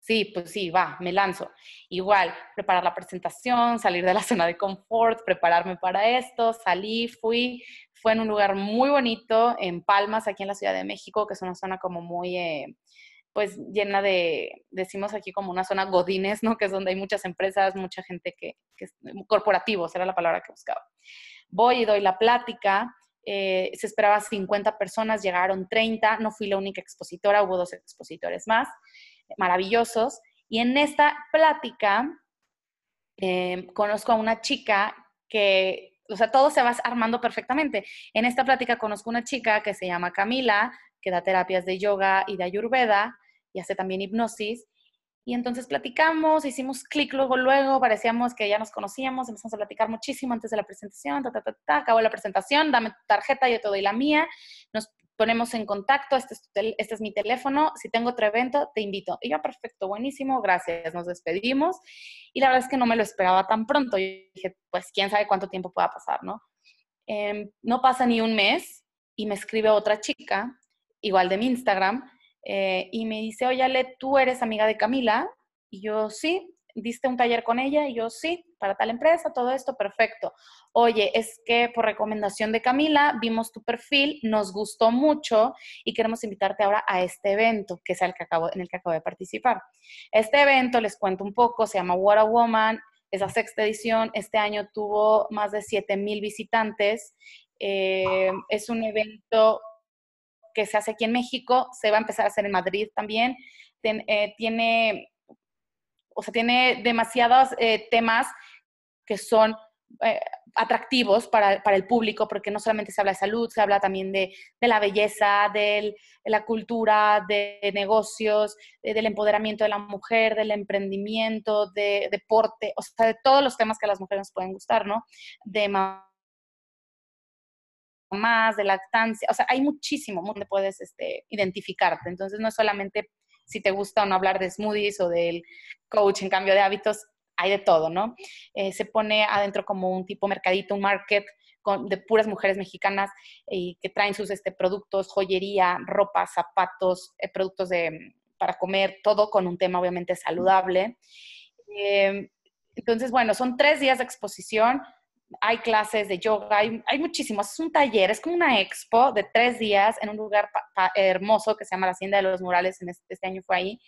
Sí, pues sí, va, me lanzo. Igual, preparar la presentación, salir de la zona de confort, prepararme para esto, salí, fui, fue en un lugar muy bonito, en Palmas, aquí en la Ciudad de México, que es una zona como muy, eh, pues llena de, decimos aquí como una zona godines, ¿no? Que es donde hay muchas empresas, mucha gente que, que corporativos, era la palabra que buscaba. Voy y doy la plática, eh, se esperaba 50 personas, llegaron 30, no fui la única expositora, hubo dos expositores más, maravillosos. Y en esta plática eh, conozco a una chica que, o sea, todo se va armando perfectamente. En esta plática conozco a una chica que se llama Camila, que da terapias de yoga y de ayurveda y hace también hipnosis. Y entonces platicamos, hicimos clic luego, luego, parecíamos que ya nos conocíamos, empezamos a platicar muchísimo antes de la presentación, ta, ta, ta, ta, acabó la presentación, dame tu tarjeta, yo te doy la mía, nos ponemos en contacto, este es, este es mi teléfono, si tengo otro evento, te invito. Y yo, perfecto, buenísimo, gracias, nos despedimos. Y la verdad es que no me lo esperaba tan pronto. Yo dije, pues quién sabe cuánto tiempo pueda pasar, ¿no? Em, no pasa ni un mes y me escribe otra chica, igual de mi Instagram, eh, y me dice, oye, Ale, ¿tú eres amiga de Camila? Y yo, sí, diste un taller con ella y yo, sí, para tal empresa, todo esto, perfecto. Oye, es que por recomendación de Camila vimos tu perfil, nos gustó mucho y queremos invitarte ahora a este evento, que es el que acabo, en el que acabo de participar. Este evento, les cuento un poco, se llama What a Woman, es la sexta edición, este año tuvo más de 7 mil visitantes. Eh, es un evento que se hace aquí en México, se va a empezar a hacer en Madrid también. Eh, tiene, o sea, tiene demasiados eh, temas que son eh, atractivos para, el público, porque no solamente se habla de salud, se habla también de, la belleza, de, la cultura, de, negocios, del empoderamiento de la mujer, del emprendimiento, de deporte, o sea, de todos los temas que a las mujeres nos pueden gustar, ¿no? De más, de lactancia, o sea, hay muchísimo donde puedes este, identificarte. Entonces, no es solamente si te gusta o no hablar de smoothies o del coach en cambio de hábitos, hay de todo, ¿no? Eh, se pone adentro como un tipo mercadito, un market de puras mujeres mexicanas y que traen sus este, productos, joyería, ropa, zapatos, eh, productos de, para comer, todo con un tema obviamente saludable. Eh, entonces, bueno, son tres días de exposición hay clases de yoga, hay, hay muchísimos. Es un taller, es como una expo de tres días en un lugar hermoso que se llama la Hacienda de los Murales, en este, año fue ahí.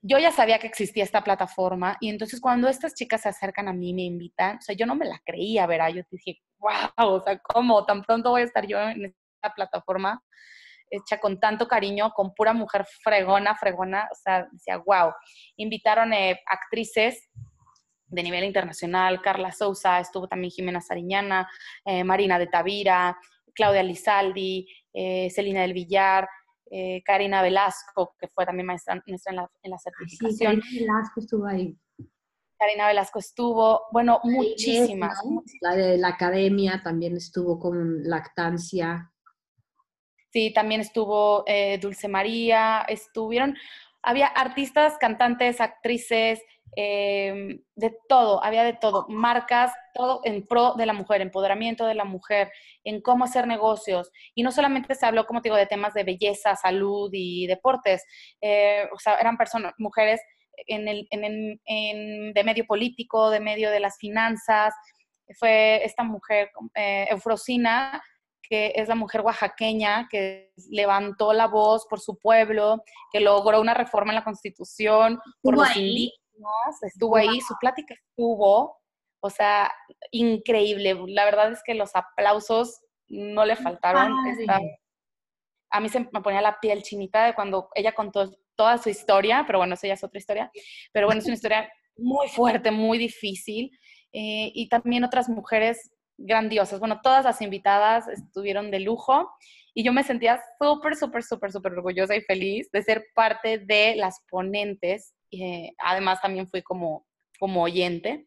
Yo ya sabía que existía esta plataforma y entonces cuando estas chicas se acercan a mí me invitan, o sea, yo no me la creía, ¿verdad? Yo dije, wow, o sea, ¿cómo? Tan pronto voy a estar yo en esta plataforma hecha con tanto cariño, con pura mujer fregona, fregona, o sea, decía, wow. Invitaron eh, actrices de nivel internacional, Carla Sousa, estuvo también Jimena Sariñana, eh, Marina de Tavira, Claudia Lizaldi, eh, Celina del Villar, eh, Karina Velasco, que fue también maestra, en, la, en, la, certificación. Sí, Karina Velasco estuvo ahí. Karina Velasco estuvo, bueno, muchísimas. La de la academia también estuvo con lactancia. Sí, también estuvo Dulce María, estuvieron, había artistas, cantantes, actrices, Em, de todo, había de todo, marcas, todo en pro de la mujer, empoderamiento de la mujer, en cómo hacer negocios. Y no solamente se habló, como te digo, de temas de belleza, salud y deportes, eh, o sea, eran personas, mujeres en el, en, de medio político, de medio de las finanzas. Fue esta mujer, eh, Eufrosina, que es la mujer oaxaqueña que levantó la voz por su pueblo, que logró una reforma en la constitución por los estuvo ahí, su plática estuvo, o sea, increíble. La verdad es que los aplausos no le faltaron. a mí se me ponía la piel chinita de cuando ella contó toda su historia, pero bueno, eso ya es otra historia. Pero bueno, es una historia muy fuerte, muy difícil. Eh, y también otras mujeres grandiosas. Bueno, todas las invitadas estuvieron de lujo y yo me sentía súper, súper, súper, súper orgullosa y feliz de ser parte de las ponentes eh, además también fui como, como oyente.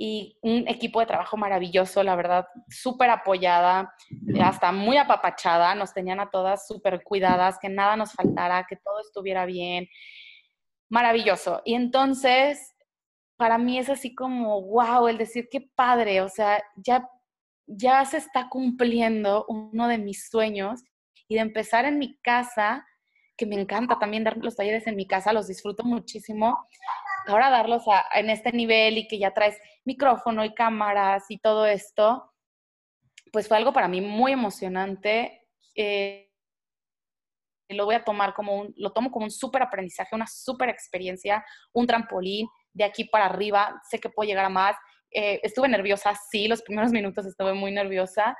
Y un equipo de trabajo maravilloso, la verdad, súper apoyada, hasta muy apapachada, nos tenían a todas súper cuidadas, que nada nos faltara, que todo estuviera bien, maravilloso. Y entonces, para mí es así como, wow, el decir qué padre, o sea, ya, ya se está cumpliendo uno de mis sueños y de empezar en mi casa que me encanta también dar los talleres en mi casa, los disfruto muchísimo. Ahora darlos en este nivel y que ya traes micrófono y cámaras y todo esto, pues fue algo para mí muy emocionante. Eh, lo voy a tomar como un, lo tomo como un súper aprendizaje, una súper experiencia, un trampolín de aquí para arriba. Sé que puedo llegar a más. Eh, estuve nerviosa, sí, los primeros minutos estuve muy nerviosa.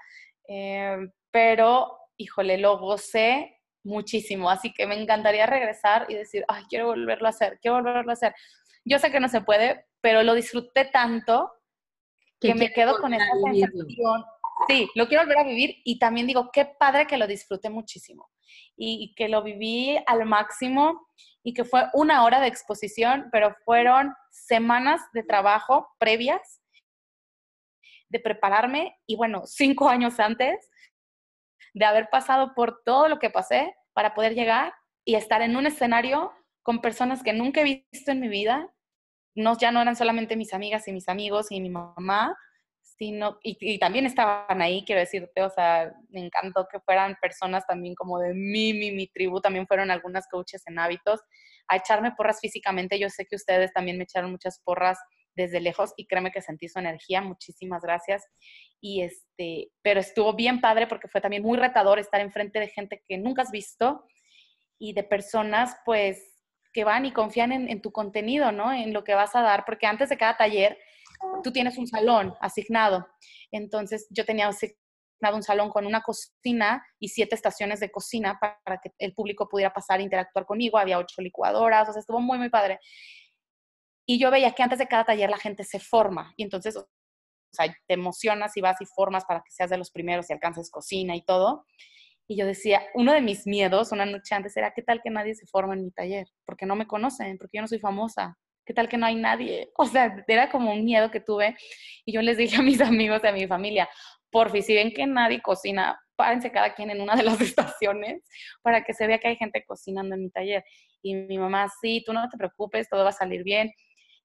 Eh, pero, híjole, lo gocé muchísimo, así que me encantaría regresar y decir, ay, quiero volverlo a hacer, quiero volverlo a hacer. Yo sé que no se puede, pero lo disfruté tanto que, me quedo con esa sensación. Sí, lo quiero volver a vivir y también digo, qué padre que lo disfruté muchísimo y, que lo viví al máximo y que fue una hora de exposición, pero fueron semanas de trabajo previas de prepararme y bueno, cinco años antes de haber pasado por todo lo que pasé para poder llegar y estar en un escenario con personas que nunca he visto en mi vida. No, ya no eran solamente mis amigas y mis amigos y mi mamá, sino, y, también estaban ahí, quiero decirte, o sea, me encantó que fueran personas también como de mí, mi, mi tribu, también fueron algunas coaches en hábitos, a echarme porras físicamente. Yo sé que ustedes también me echaron muchas porras desde lejos y créeme que sentí su energía, muchísimas gracias. Y este, pero estuvo bien padre porque fue también muy retador estar enfrente de gente que nunca has visto y de personas pues que van y confían en, en tu contenido, ¿no? En lo que vas a dar, porque antes de cada taller tú tienes un salón asignado. Entonces yo tenía asignado un salón con una cocina y siete estaciones de cocina para que el público pudiera pasar e interactuar conmigo. Había ocho licuadoras, o sea, estuvo muy, muy padre. Y yo veía que antes de cada taller la gente se forma y entonces, o sea, te emocionas y vas y formas para que seas de los primeros y alcances cocina y todo. Y yo decía, uno de mis miedos una noche antes era, ¿qué tal que nadie se forma en mi taller? Porque no me conocen, porque yo no soy famosa. ¿Qué tal que no hay nadie? O sea, era como un miedo que tuve. Y yo les dije a mis amigos y a mi familia, por si ven que nadie cocina, párense cada quien en una de las estaciones para que se vea que hay gente cocinando en mi taller. Y mi mamá, sí, tú no te preocupes, todo va a salir bien.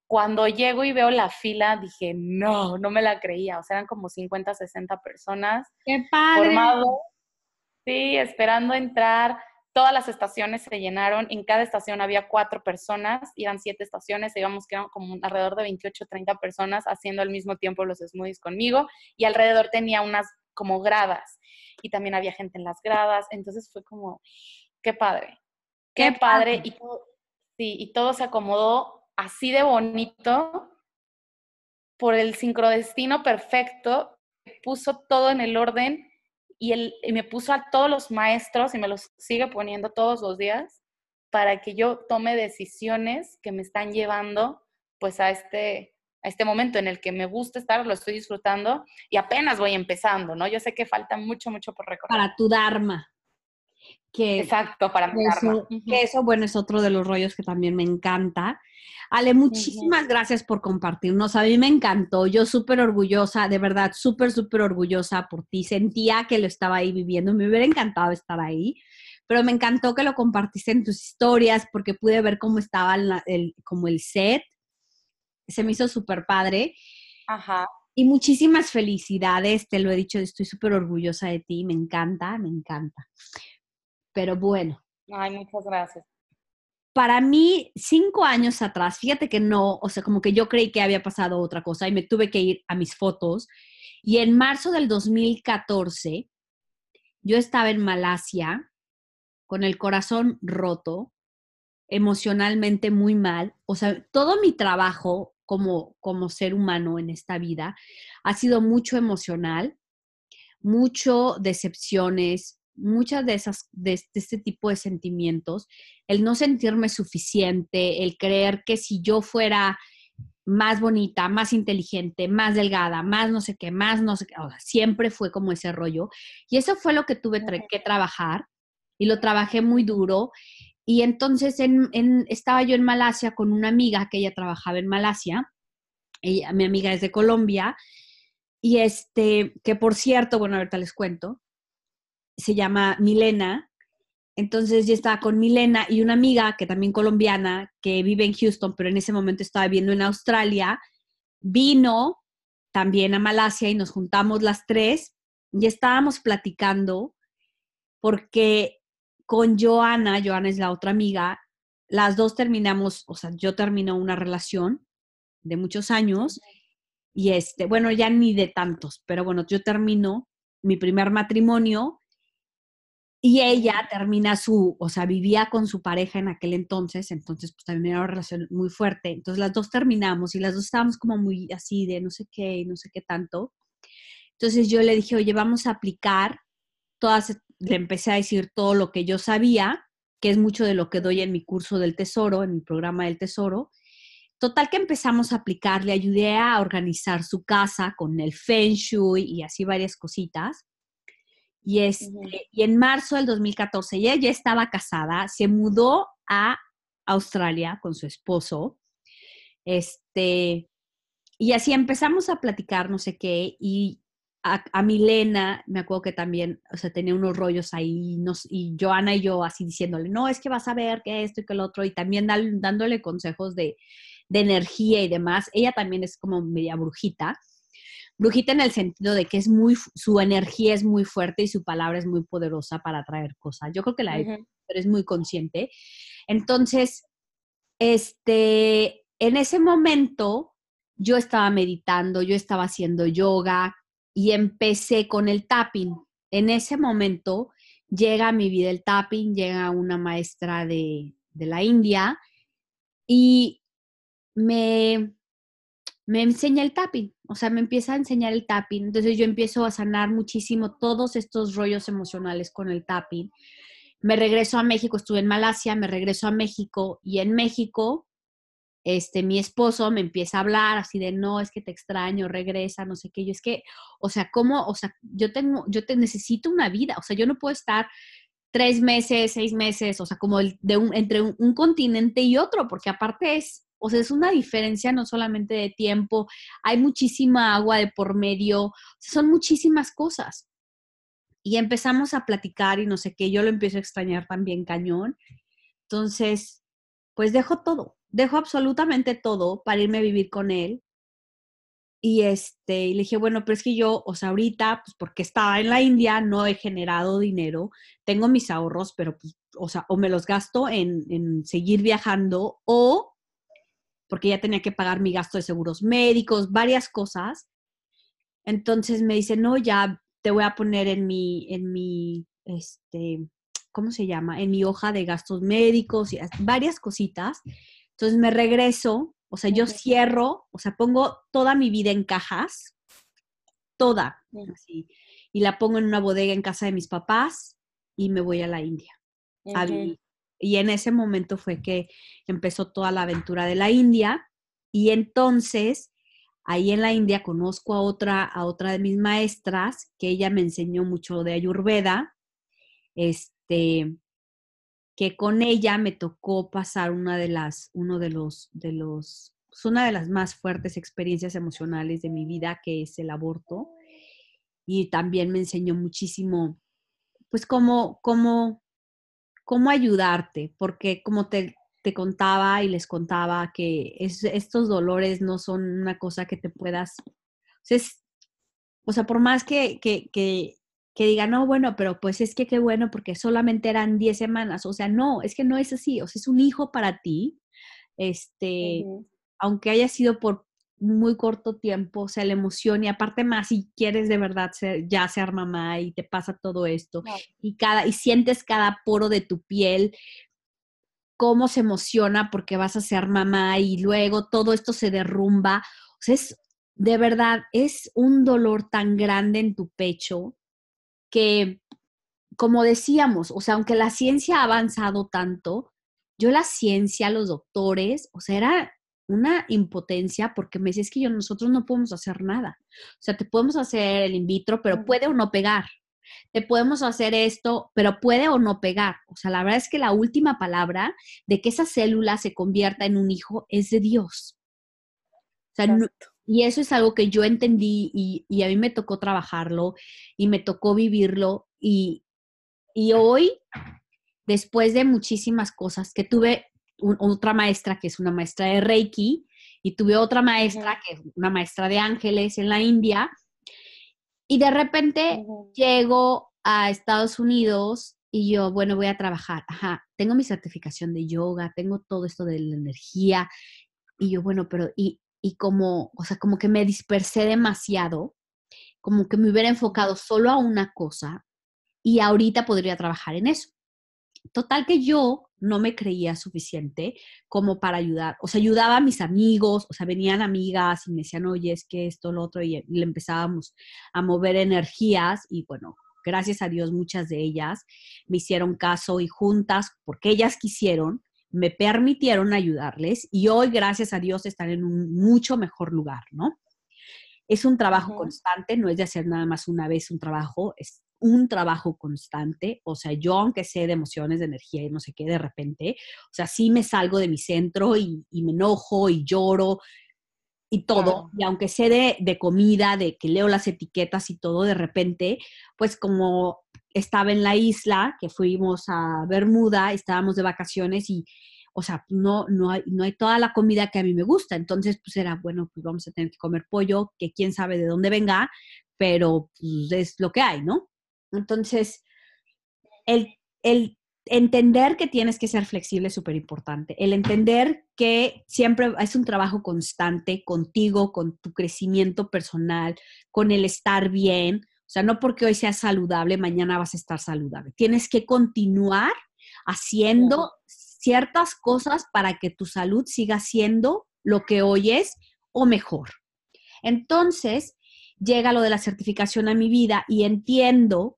Cuando llego y veo la fila, dije, no, no me la creía. O sea, eran como 50, 60 personas. ¡Qué padre! Formado, sí, esperando entrar. Todas las estaciones se llenaron. En cada estación había cuatro personas. Eran siete estaciones. Digamos que eran como alrededor de 28, 30 personas haciendo al mismo tiempo los smoothies conmigo. Y alrededor tenía unas como gradas. Y también había gente en las gradas. Entonces fue como, qué padre. Qué, padre. Y, sí, y todo se acomodó así de bonito por el sincrodestino perfecto, puso todo en el orden y, él, me puso a todos los maestros y me los sigue poniendo todos los días para que yo tome decisiones que me están llevando pues a este, a este momento en el que me gusta estar, lo estoy disfrutando y apenas voy empezando, ¿no? Yo sé que falta mucho, mucho por recorrer. Para tu Dharma. Que, Exacto, para eso, Que eso, bueno, es otro de los rollos que también me encanta. Ale, muchísimas gracias por compartirnos. A mí me encantó. Yo súper orgullosa, de verdad, súper, súper orgullosa por ti. Sentía que lo estaba ahí viviendo. Me hubiera encantado estar ahí, pero me encantó que lo compartiste en tus historias porque pude ver cómo estaba el, como el set. Se me hizo súper padre. Ajá. Y muchísimas felicidades, te lo he dicho, estoy súper orgullosa de ti, me encanta, me encanta. Pero bueno. Ay, muchas gracias. Para mí, cinco años atrás, fíjate que no, o sea, como que yo creí que había pasado otra cosa y me tuve que ir a mis fotos. Y en marzo del 2014, yo estaba en Malasia con el corazón roto, emocionalmente muy mal. O sea, todo mi trabajo como, como ser humano en esta vida ha sido mucho emocional, mucho decepciones, muchas de esas, de, este tipo de sentimientos, el no sentirme suficiente, el creer que si yo fuera más bonita, más inteligente, más delgada, más no sé qué, más no sé qué, siempre fue como ese rollo. Y eso fue lo que tuve que trabajar y lo trabajé muy duro. Y entonces en, estaba yo en Malasia con una amiga que ella trabajaba en Malasia, ella, mi amiga es de Colombia, y este, que por cierto, bueno, ahorita les cuento, se llama Milena. Entonces yo estaba con Milena y una amiga que también colombiana, que vive en Houston, pero en ese momento estaba viviendo en Australia, vino también a Malasia y nos juntamos las tres y estábamos platicando porque con Joana, Joana es la otra amiga, las dos terminamos, o sea, yo termino una relación de muchos años y este, bueno, ya ni de tantos, pero bueno, yo termino mi primer matrimonio y ella termina su, o sea, vivía con su pareja en aquel entonces, entonces pues también era una relación muy fuerte. Entonces las dos terminamos y las dos estábamos como muy así de no sé qué no sé qué tanto. Entonces yo le dije, oye, vamos a aplicar todas, le empecé a decir todo lo que yo sabía, que es mucho de lo que doy en mi curso del tesoro, en mi programa del tesoro. Total que empezamos a aplicar, le ayudé a organizar su casa con el Feng Shui y así varias cositas. Y, este, y en marzo del 2014 ella ya estaba casada, se mudó a Australia con su esposo. Este, y así empezamos a platicar, no sé qué, y a, Milena, me acuerdo que también, o sea, tenía unos rollos ahí, nos, y Joana y yo así diciéndole, no, es que vas a ver que esto y que el otro, y también dándole consejos de, de energía y demás. Ella también es como media brujita. Brujita en el sentido de que es muy, su energía es muy fuerte y su palabra es muy poderosa para atraer cosas. Yo creo que la pero es muy consciente. Entonces, este, en ese momento yo estaba meditando, yo estaba haciendo yoga y empecé con el tapping. En ese momento llega a mi vida el tapping, llega una maestra de, de la India y me, me enseña el tapping, o sea, me empieza a enseñar el tapping. Entonces yo empiezo a sanar muchísimo todos estos rollos emocionales con el tapping. Me regreso a México, estuve en Malasia, me regreso a México y en México, este, mi esposo me empieza a hablar así de, no, es que te extraño, regresa, no sé qué. Yo es que, o sea, ¿cómo? O sea, yo tengo, yo te necesito una vida, o sea, yo no puedo estar tres meses, seis meses, o sea, como de un, entre un continente y otro, porque aparte es o sea, es una diferencia no solamente de tiempo, hay muchísima agua de por medio, son muchísimas cosas. Y empezamos a platicar y no sé qué, yo lo empiezo a extrañar también cañón. Entonces, pues dejo todo, dejo absolutamente todo para irme a vivir con él. Y este, y le dije, bueno, pero es que yo, o sea, ahorita, pues porque estaba en la India, no he generado dinero, tengo mis ahorros, pero pues, o sea, o me los gasto en, en seguir viajando o porque ya tenía que pagar mi gasto de seguros médicos, varias cosas. Entonces me dice, no, ya te voy a poner en mi, en mi, este, ¿cómo se llama? En mi hoja de gastos médicos y varias cositas. Entonces me regreso, o sea, yo cierro, o sea, pongo toda mi vida en cajas, toda, así, y la pongo en una bodega en casa de mis papás y me voy a la India a vivir. Y en ese momento fue que empezó toda la aventura de la India. Y entonces, ahí en la India conozco a otra, a otra de mis maestras, que ella me enseñó mucho de Ayurveda, este, que con ella me tocó pasar una de las, uno de los, de los, pues, una de las más fuertes experiencias emocionales de mi vida, que es el aborto. Y también me enseñó muchísimo, pues, cómo, cómo cómo ayudarte, porque como te, te contaba y les contaba que estos dolores no son una cosa que te puedas, o sea, por más que, que, que, que diga, no, bueno, pero pues es que qué bueno porque solamente eran 10 semanas, o sea, no, es que no es así, o sea, es un hijo para ti, este, aunque haya sido por muy corto tiempo, o sea, la emoción y aparte más si quieres de verdad ser, ya ser mamá y te pasa todo esto y cada y sientes cada poro de tu piel cómo se emociona porque vas a ser mamá y luego todo esto se derrumba, o sea, es de verdad es un dolor tan grande en tu pecho que como decíamos, o sea, aunque la ciencia ha avanzado tanto, yo la ciencia, los doctores, o sea, era una impotencia porque me decís que yo, nosotros no podemos hacer nada. O sea, te podemos hacer el in vitro, pero puede o no pegar. Te podemos hacer esto, pero puede o no pegar. O sea, la verdad es que la última palabra de que esa célula se convierta en un hijo es de Dios. O sea, y eso es algo que yo entendí y, y, a mí me tocó trabajarlo y me tocó vivirlo. Y, y hoy, después de muchísimas cosas que tuve otra maestra que es una maestra de Reiki y tuve otra maestra que es una maestra de ángeles en la India. Y de repente llego a Estados Unidos y yo, bueno, voy a trabajar. Ajá, tengo mi certificación de yoga, tengo todo esto de la energía. Y yo, bueno, pero, y, y como, o sea, como que me dispersé demasiado, como que me hubiera enfocado solo a una cosa y ahorita podría trabajar en eso. Total que yo no me creía suficiente como para ayudar. O sea, ayudaba a mis amigos, o sea, venían amigas y me decían, oye, es que esto, lo otro, y le empezábamos a mover energías y bueno, gracias a Dios muchas de ellas me hicieron caso y juntas, porque ellas quisieron, me permitieron ayudarles y hoy, gracias a Dios, están en un mucho mejor lugar, ¿no? Es un trabajo constante, no es de hacer nada más una vez un trabajo, es un trabajo constante. O sea, yo aunque sé de emociones, de energía y no sé qué, de repente, o sea, sí me salgo de mi centro y, me enojo y lloro y todo. Y aunque sé de, de, comida, de que leo las etiquetas y todo, de repente, pues como estaba en la isla, que fuimos a Bermuda, estábamos de vacaciones y, o sea, no, no, hay, no hay toda la comida que a mí me gusta. Entonces, pues era, bueno, pues vamos a tener que comer pollo, que quién sabe de dónde venga, pero pues, es lo que hay, ¿no? Entonces, el, el entender que tienes que ser flexible es súper importante. El entender que siempre es un trabajo constante contigo, con tu crecimiento personal, con el estar bien, o sea, no porque hoy seas saludable, mañana vas a estar saludable. Tienes que continuar haciendo ciertas cosas para que tu salud siga siendo lo que hoy es o mejor. Entonces, llega lo de la certificación a mi vida y entiendo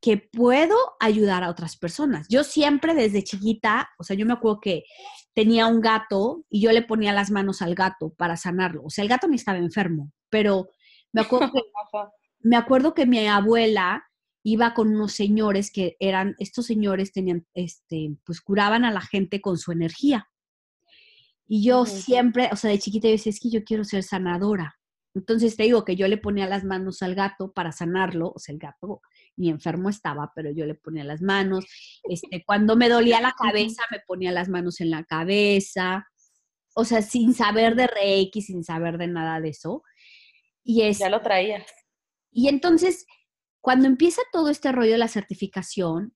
que puedo ayudar a otras personas. Yo siempre desde chiquita, o sea, yo me acuerdo que tenía un gato y yo le ponía las manos al gato para sanarlo. O sea, el gato ni estaba enfermo, pero me acuerdo que me acuerdo que mi abuela iba con unos señores que eran, estos señores tenían, este, pues curaban a la gente con su energía. Y yo siempre, o sea, de chiquita yo decía, es que yo quiero ser sanadora. Entonces te digo que yo le ponía las manos al gato para sanarlo, o sea, el gato ni enfermo estaba, pero yo le ponía las manos. Este, cuando me dolía la cabeza, me ponía las manos en la cabeza, o sea, sin saber de Reiki, sin saber de nada de eso. Y es, ya lo traías. Y entonces, cuando empieza todo este rollo de la certificación,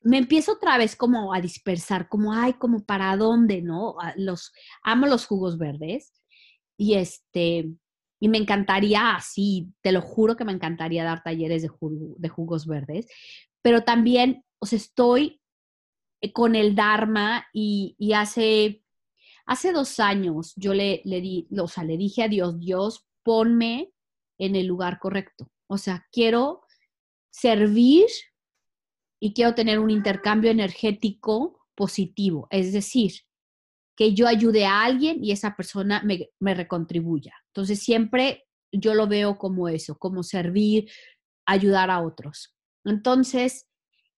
me empiezo otra vez como a dispersar, como, ay, como para dónde, ¿no? Los, amo los jugos verdes y este, y me encantaría, así, te lo juro que me encantaría dar talleres de, de jugos verdes, pero también, o estoy eh, con el Dharma y, y hace, hace dos años yo le, le, di, o sea, le dije a Dios, Dios, ponme en el lugar correcto. O sea, quiero servir y quiero tener un intercambio energético positivo. Es decir, que yo ayude a alguien y esa persona me, me recontribuya. Entonces, siempre yo lo veo como eso, como servir, ayudar a otros. Entonces,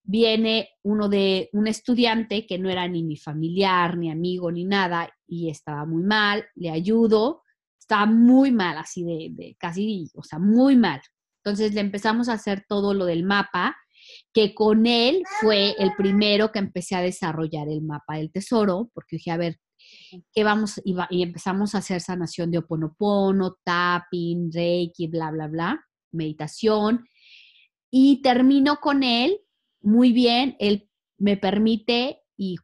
viene uno de un estudiante que no era ni mi familiar, ni amigo, ni nada, y estaba muy mal, le ayudo, estaba muy mal, así de, de casi, o sea, muy mal. Entonces le empezamos a hacer todo lo del mapa, que con él fue el primero que empecé a desarrollar el mapa del tesoro, porque dije, a ver, ¿qué vamos? Y, empezamos a hacer sanación de oponopono, tapping, reiki, bla, bla, bla, meditación. Y termino con él muy bien, él me permite y,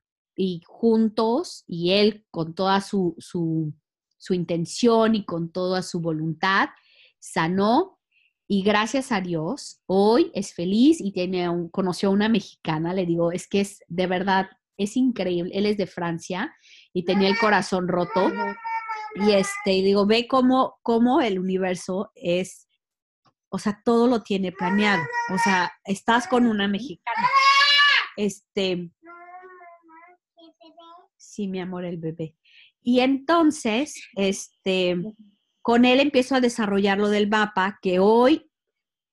juntos, y él con toda su, su intención y con toda su voluntad, sanó y gracias a Dios, hoy es feliz y tiene un, conoció a una mexicana, le digo, es que es de verdad, es increíble, él es de Francia y tenía el corazón roto. Y este, y digo, ve cómo, cómo el universo es, o sea, todo lo tiene planeado. O sea, estás con una mexicana. Este, sí, mi amor, el bebé. Y entonces, este, con él empiezo a desarrollar lo del mapa, que hoy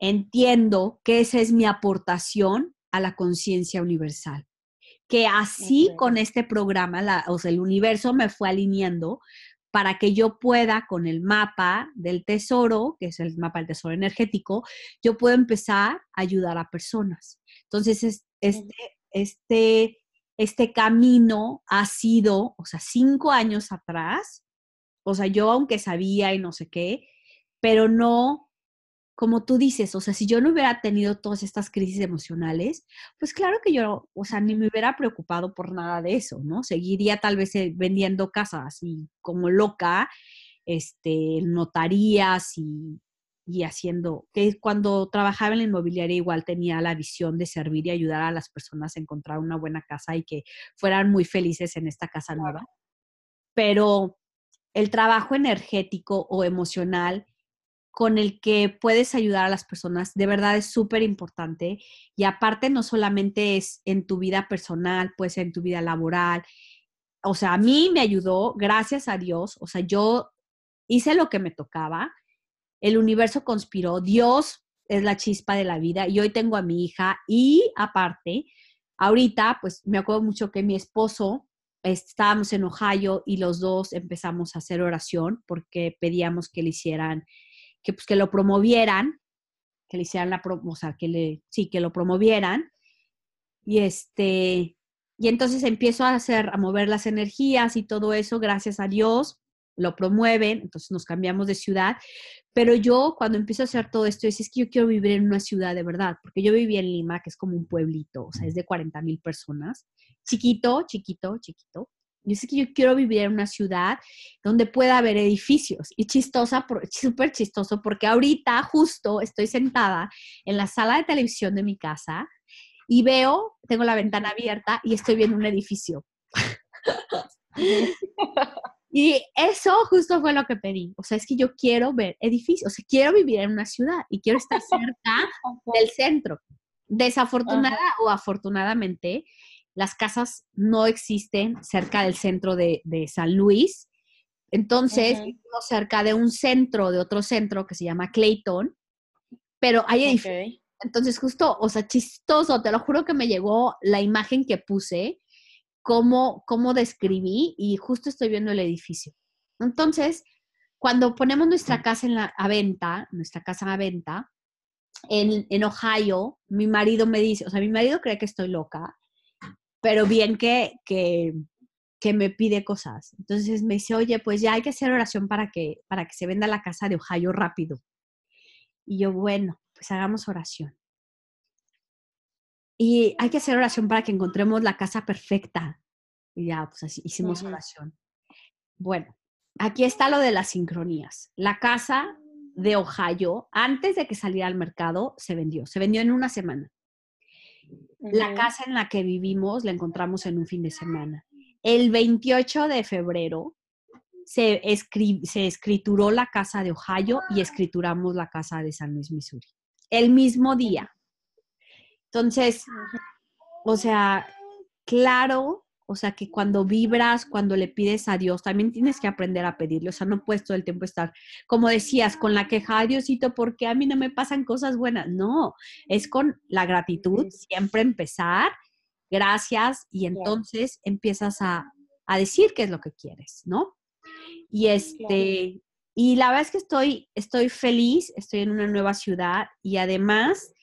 entiendo que esa es mi aportación a la conciencia universal. Que así con este programa, o sea, el universo me fue alineando para que yo pueda, con el mapa del tesoro, que es el mapa del tesoro energético, yo puedo empezar a ayudar a personas. Entonces, este, este, este camino ha sido, o sea, cinco años atrás, o sea, yo aunque sabía y no sé qué, pero no, como tú dices, o sea, si yo no hubiera tenido todas estas crisis emocionales, pues claro que yo, o sea, ni me hubiera preocupado por nada de eso, ¿no? Seguiría tal vez eh, vendiendo casas y como loca, este, notarías y y haciendo, que cuando trabajaba en la inmobiliaria igual tenía la visión de servir y ayudar a las personas a encontrar una buena casa y que fueran muy felices en esta casa nueva. Pero el trabajo energético o emocional con el que puedes ayudar a las personas, de verdad es súper importante. Y aparte, no solamente es en tu vida personal, pues en tu vida laboral. O sea, a mí me ayudó, gracias a Dios. O sea, yo hice lo que me tocaba. El universo conspiró. Dios es la chispa de la vida. Y hoy tengo a mi hija. Y aparte, ahorita, pues me acuerdo mucho que mi esposo estábamos en Ohio y los dos empezamos a hacer oración porque pedíamos que le hicieran que, pues, que lo promovieran, que le hicieran la, o sea, que le, sí, que lo promovieran. Y este, y entonces empiezo a hacer, a mover las energías y todo eso, gracias a Dios, lo promueven, entonces nos cambiamos de ciudad. Pero yo cuando empiezo a hacer todo esto, es, es que yo quiero vivir en una ciudad de verdad, porque yo viví en Lima, que es como un pueblito, o sea, es de 40 mil personas, chiquito, chiquito, chiquito. Yo sé que yo quiero vivir en una ciudad donde pueda haber edificios. Y chistosa, súper chistoso, porque ahorita justo estoy sentada en la sala de televisión de mi casa y veo, tengo la ventana abierta y estoy viendo un edificio. y eso justo fue lo que pedí. O sea, es que yo quiero ver edificios, o sea, quiero vivir en una ciudad y quiero estar cerca del centro. Desafortunada o afortunadamente, las casas no existen cerca del centro de, San Luis. Entonces, cerca de un centro, de otro centro que se llama Clayton, pero hay edificios. Entonces, justo, o sea, chistoso, te lo juro que me llegó la imagen que puse, cómo, cómo describí, y justo estoy viendo el edificio. Entonces, cuando ponemos nuestra casa en la, a venta, nuestra casa a venta, en, en Ohio, mi marido me dice, o sea, mi marido cree que estoy loca, pero bien que, que, que, me pide cosas. Entonces me dice, oye, pues ya hay que hacer oración para que, para que se venda la casa de Ohio rápido. Y yo, bueno, pues hagamos oración. Y hay que hacer oración para que encontremos la casa perfecta. Y ya, pues así, hicimos oración. Bueno, aquí está lo de las sincronías. La casa de Ohio, antes de que saliera al mercado, se vendió. Se vendió en una semana. La casa en la que vivimos la encontramos en un fin de semana. El 28 de febrero se, se escrituró la casa de Ohio y escrituramos la casa de San Luis, Missouri. El mismo día. Entonces, o sea, claro o sea, que cuando vibras, cuando le pides a Dios, también tienes que aprender a pedirle. O sea, no puedes todo el tiempo estar, como decías, con la queja, Diosito, ¿por qué a mí no me pasan cosas buenas? No, es con la gratitud, siempre empezar, gracias, y entonces empiezas a, a, decir qué es lo que quieres, ¿no? Y este, y la verdad es que estoy, estoy feliz, estoy en una nueva ciudad y además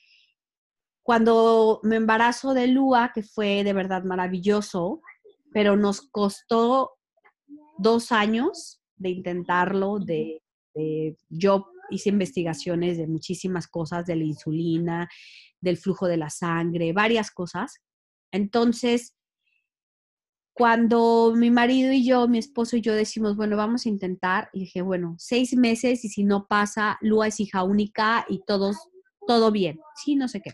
cuando me embarazo de Lua, que fue de verdad maravilloso, pero nos costó dos años de intentarlo, de, yo hice investigaciones de muchísimas cosas, de la insulina, del flujo de la sangre, varias cosas. Entonces, cuando mi marido y yo, mi esposo y yo decimos, bueno, vamos a intentar, dije, bueno, seis meses y si no pasa, Lua es hija única y todos, todo bien, sí, no sé qué.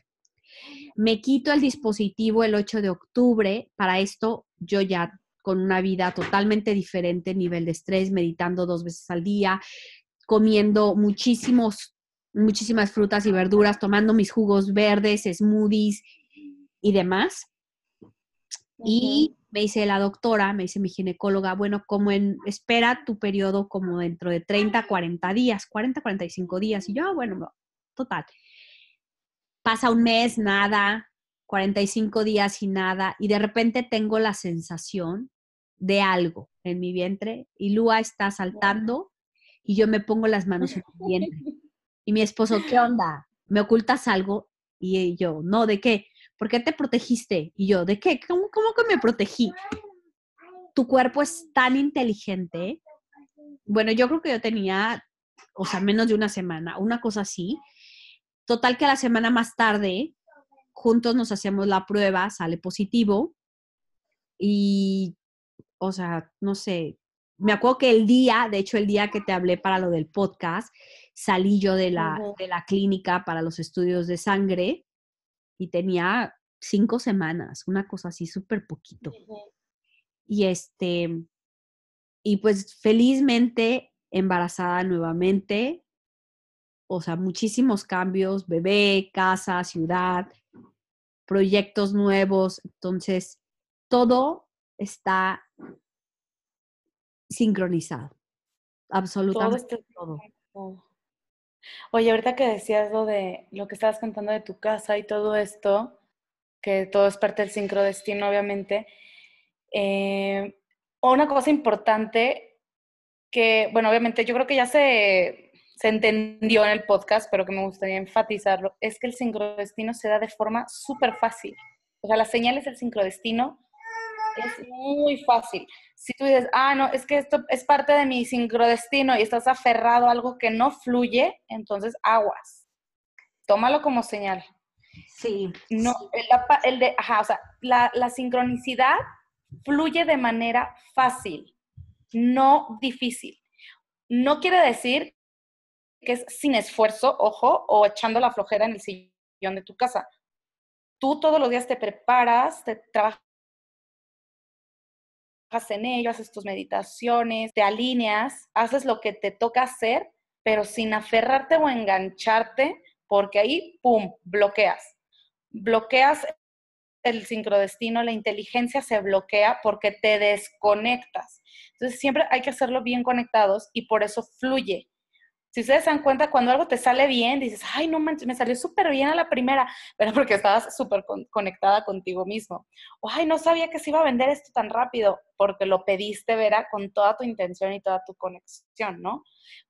Me quito el dispositivo el 8 de octubre. Para esto, yo ya con una vida totalmente diferente, nivel de estrés, meditando dos veces al día, comiendo muchísimos, muchísimas frutas y verduras, tomando mis jugos verdes, smoothies y demás. Y me dice la doctora, me dice mi ginecóloga, bueno, como en, espera tu periodo como dentro de 30, 40 días, 40, 45 días. Y yo, ah, bueno, total pasa un mes, nada, 45 días y nada, y de repente tengo la sensación de algo en mi vientre y Lua está saltando y yo me pongo las manos en mi vientre. Y mi esposo, ¿qué onda? ¿Me ocultas algo? Y yo, no, ¿de qué? ¿Por qué te protegiste? Y yo, ¿de qué? ¿Cómo, cómo que me protegí? Tu cuerpo es tan inteligente. Bueno, yo creo que yo tenía, o sea, menos de una semana, una cosa así, Total que la semana más tarde, juntos nos hacemos la prueba, sale positivo. Y, o sea, no sé, me acuerdo que el día, de hecho el día que te hablé para lo del podcast, salí yo de la, de la clínica para los estudios de sangre y tenía cinco semanas, una cosa así súper poquito. Y este, y pues felizmente embarazada nuevamente, o sea, muchísimos cambios, bebé, casa, ciudad, proyectos nuevos, entonces todo está sincronizado, absolutamente todo. Oye, ahorita que decías lo de lo que estabas contando de tu casa y todo esto, que todo es parte del sincrodestino, obviamente, eh, una cosa importante que, bueno, obviamente yo creo que ya se, se entendió en el podcast, pero que me gustaría enfatizarlo, es que el sincrodestino se da de forma súper fácil. O sea, las señales del sincrodestino es muy fácil. Si tú dices, ah, no, es que esto es parte de mi sincrodestino y estás aferrado a algo que no fluye, entonces aguas. Tómalo como señal. Sí. No, el, de, ajá, o sea, la, la sincronicidad fluye de manera fácil, no difícil. No quiere decir que es sin esfuerzo, ojo, o echando la flojera en el sillón de tu casa. Tú todos los días te preparas, te trabajas en ello, haces tus meditaciones, te alineas, haces lo que te toca hacer, pero sin aferrarte o engancharte, porque ahí, ¡pum!, bloqueas. Bloqueas el sincrodestino, la inteligencia se bloquea porque te desconectas. Entonces siempre hay que hacerlo bien conectados y por eso fluye. Si ustedes se dan cuenta, cuando algo te sale bien, dices, ay, no manches, me salió súper bien a la primera, pero porque estabas súper conectada contigo mismo. O, ay, no sabía que se iba a vender esto tan rápido, porque lo pediste, Vera, con toda tu intención y toda tu conexión, ¿no?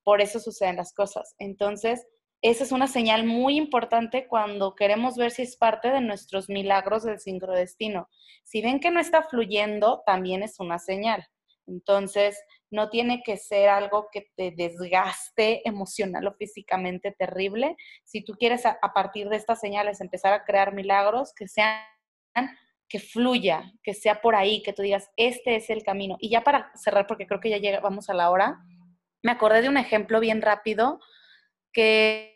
Por eso suceden las cosas. Entonces, esa es una señal muy importante cuando queremos ver si es parte de nuestros milagros del sincrodestino. Si ven que no está fluyendo, también es una señal. Entonces, no tiene que ser algo que te desgaste emocional o físicamente terrible. Si tú quieres a, partir de estas señales empezar a crear milagros, que sean que fluya, que sea por ahí, que tú digas, este es el camino. Y ya para cerrar, porque creo que ya llegamos a la hora, me acordé de un ejemplo bien rápido que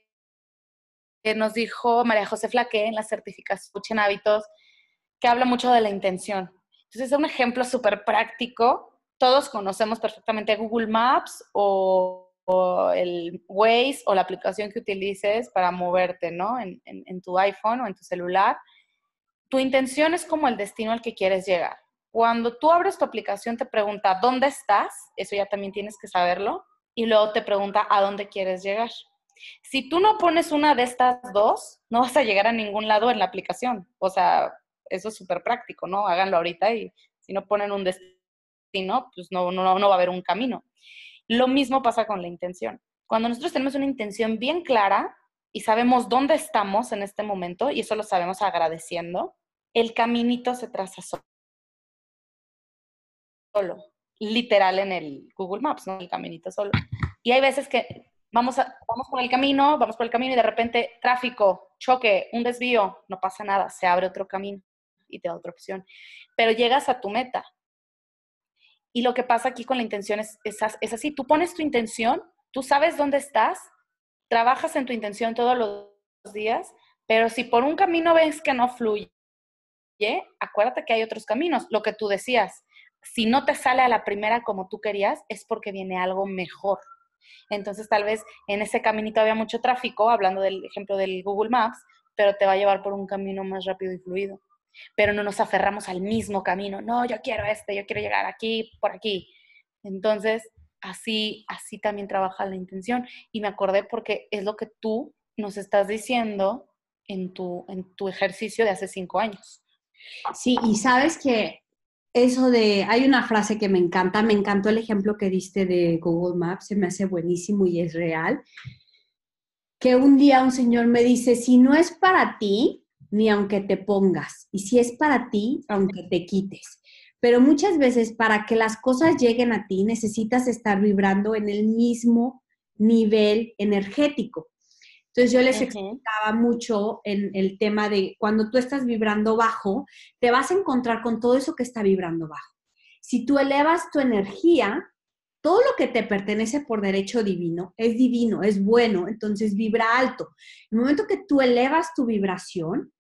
nos dijo María José Flaque en la certificación en hábitos, que habla mucho de la intención. Entonces es un ejemplo súper práctico. Todos conocemos perfectamente Google Maps o, el Waze o la aplicación que utilices para moverte, ¿no? En, en tu iPhone o en tu celular. Tu intención es como el destino al que quieres llegar. Cuando tú abres tu aplicación te pregunta dónde estás, eso ya también tienes que saberlo, y luego te pregunta a dónde quieres llegar. Si tú no pones una de estas dos, no vas a llegar a ningún lado en la aplicación. O sea, eso es súper práctico, ¿no? Háganlo ahorita y si no ponen un destino, pues no, no, no va a haber un camino. Lo mismo pasa con la intención. Cuando nosotros tenemos una intención bien clara y sabemos dónde estamos en este momento, y eso lo sabemos agradeciendo, el caminito se traza solo, literal en el Google Maps, ¿no? El caminito solo. Y hay veces que vamos, vamos por el camino, vamos por el camino y de repente tráfico, choque, un desvío, no pasa nada, se abre otro camino y te da otra opción. Pero llegas a tu meta. Y lo que pasa aquí con la intención es, es, así, tú pones tu intención, tú sabes dónde estás, trabajas en tu intención todos los días, pero si por un camino ves que no fluye, acuérdate que hay otros caminos, lo que tú decías, si no te sale a la primera como tú querías, es porque viene algo mejor. Entonces, tal vez en ese caminito había mucho tráfico, hablando del ejemplo del Google Maps, pero te va a llevar por un camino más rápido y fluido. Pero no nos aferramos al mismo camino. No, yo quiero este, yo quiero llegar aquí, por aquí. Entonces, así, así también trabaja la intención. Y me acordé porque es lo que tú nos estás diciendo en tu, en tu ejercicio de hace cinco años. Sí, y sabes que eso de, hay una frase que me encanta, me encantó el ejemplo que diste de Google Maps, se me hace buenísimo y es real, que un día un señor me dice, si no es para ti, ni aunque te pongas, y si es para ti, aunque te quites. Pero muchas veces para que las cosas lleguen a ti necesitas estar vibrando en el mismo nivel energético. Entonces yo les explicaba mucho en el tema de cuando tú estás vibrando bajo, te vas a encontrar con todo eso que está vibrando bajo. Si tú elevas tu energía, todo lo que te pertenece por derecho divino es divino, es bueno, entonces vibra alto. En el momento que tú elevas tu vibración,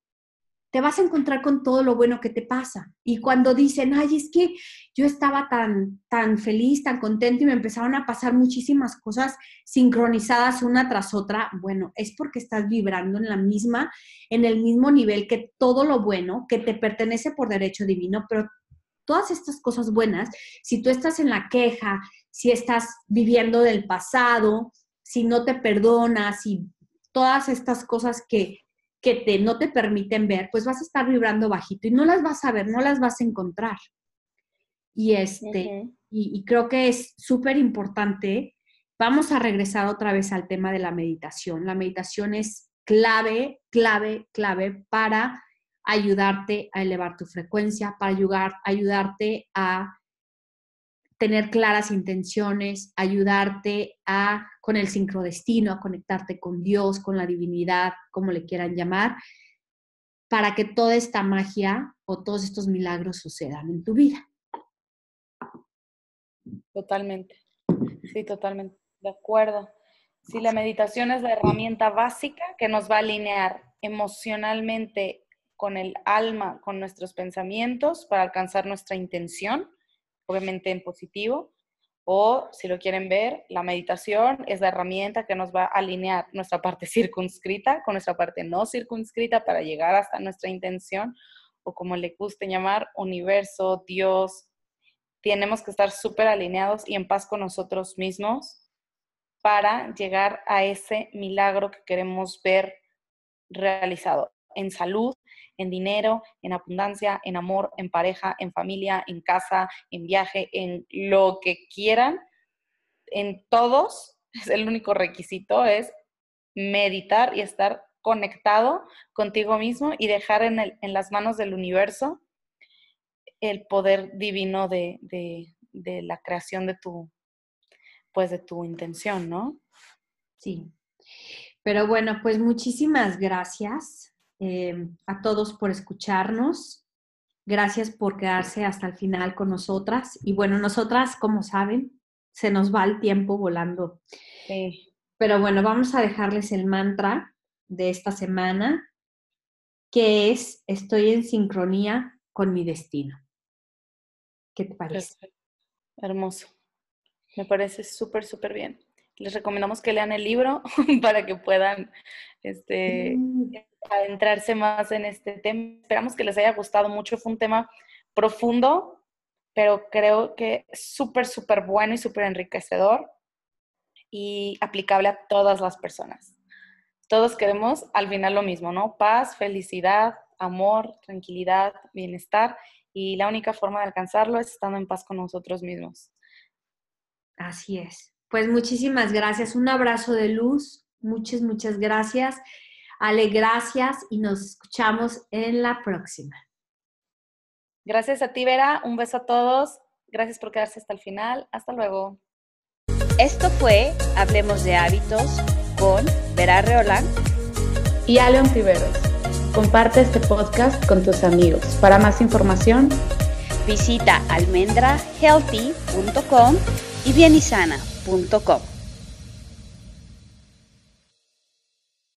te vas a encontrar con todo lo bueno que te pasa. Y cuando dicen, ay, es que yo estaba tan, tan feliz, tan contento y me empezaron a pasar muchísimas cosas sincronizadas una tras otra, bueno, es porque estás vibrando en la misma, en el mismo nivel que todo lo bueno que te pertenece por derecho divino, pero todas estas cosas buenas, si tú estás en la queja, si estás viviendo del pasado, si no te perdonas, y todas estas cosas que, que te, no te permiten ver, pues vas a estar vibrando bajito y no las vas a ver, no las vas a encontrar. Y, este, y, creo que es súper importante. Vamos a regresar otra vez al tema de la meditación. La meditación es clave, clave, clave para ayudarte a elevar tu frecuencia, para ayudar, ayudarte a tener claras intenciones, ayudarte a con el sincrodestino, a conectarte con Dios, con la divinidad, como le quieran llamar, para que toda esta magia o todos estos milagros sucedan en tu vida. Totalmente. Sí, totalmente. De acuerdo. Sí, la meditación es la herramienta básica que nos va a alinear emocionalmente con el alma, con nuestros pensamientos para alcanzar nuestra intención obviamente en positivo, o si lo quieren ver, la meditación es la herramienta que nos va a alinear nuestra parte circunscrita con nuestra parte no circunscrita para llegar hasta nuestra intención, o como le guste llamar, universo, Dios. Tenemos que estar súper alineados y en paz con nosotros mismos para llegar a ese milagro que queremos ver realizado en salud, en dinero, en abundancia, en amor, en pareja, en familia, en casa, en viaje, en lo que quieran, en todos, es el único requisito, es meditar y estar conectado contigo mismo y dejar en, en las manos del universo el poder divino de, de, la creación de tu, pues de tu intención, ¿no? Sí. Pero bueno, pues muchísimas gracias eh, a todos por escucharnos. Gracias por quedarse hasta el final con nosotras. Y bueno, nosotras, como saben, se nos va el tiempo volando. Pero bueno, vamos a dejarles el mantra de esta semana, que es, estoy en sincronía con mi destino. ¿Qué te parece? Hermoso. Me parece súper, súper bien. Les recomendamos que lean el libro para que puedan este, adentrarse más en este tema. Esperamos que les haya gustado mucho. Fue un tema profundo, pero creo que súper, súper bueno y súper enriquecedor y aplicable a todas las personas. Todos queremos al final lo mismo, ¿no? Paz, felicidad, amor, tranquilidad, bienestar y la única forma de alcanzarlo es estando en paz con nosotros mismos. Así es. Pues muchísimas gracias. Un abrazo de luz. Muchas, muchas gracias. Ale, gracias y nos escuchamos en la próxima. Gracias a ti, Vera. Un beso a todos. Gracias por quedarse hasta el final. Hasta luego. Esto fue Hablemos de Hábitos con Vera Reolán y Ale Ontiveros. Comparte este podcast con tus amigos. Para más información, visita almendrahealthy.com y bienisana.com.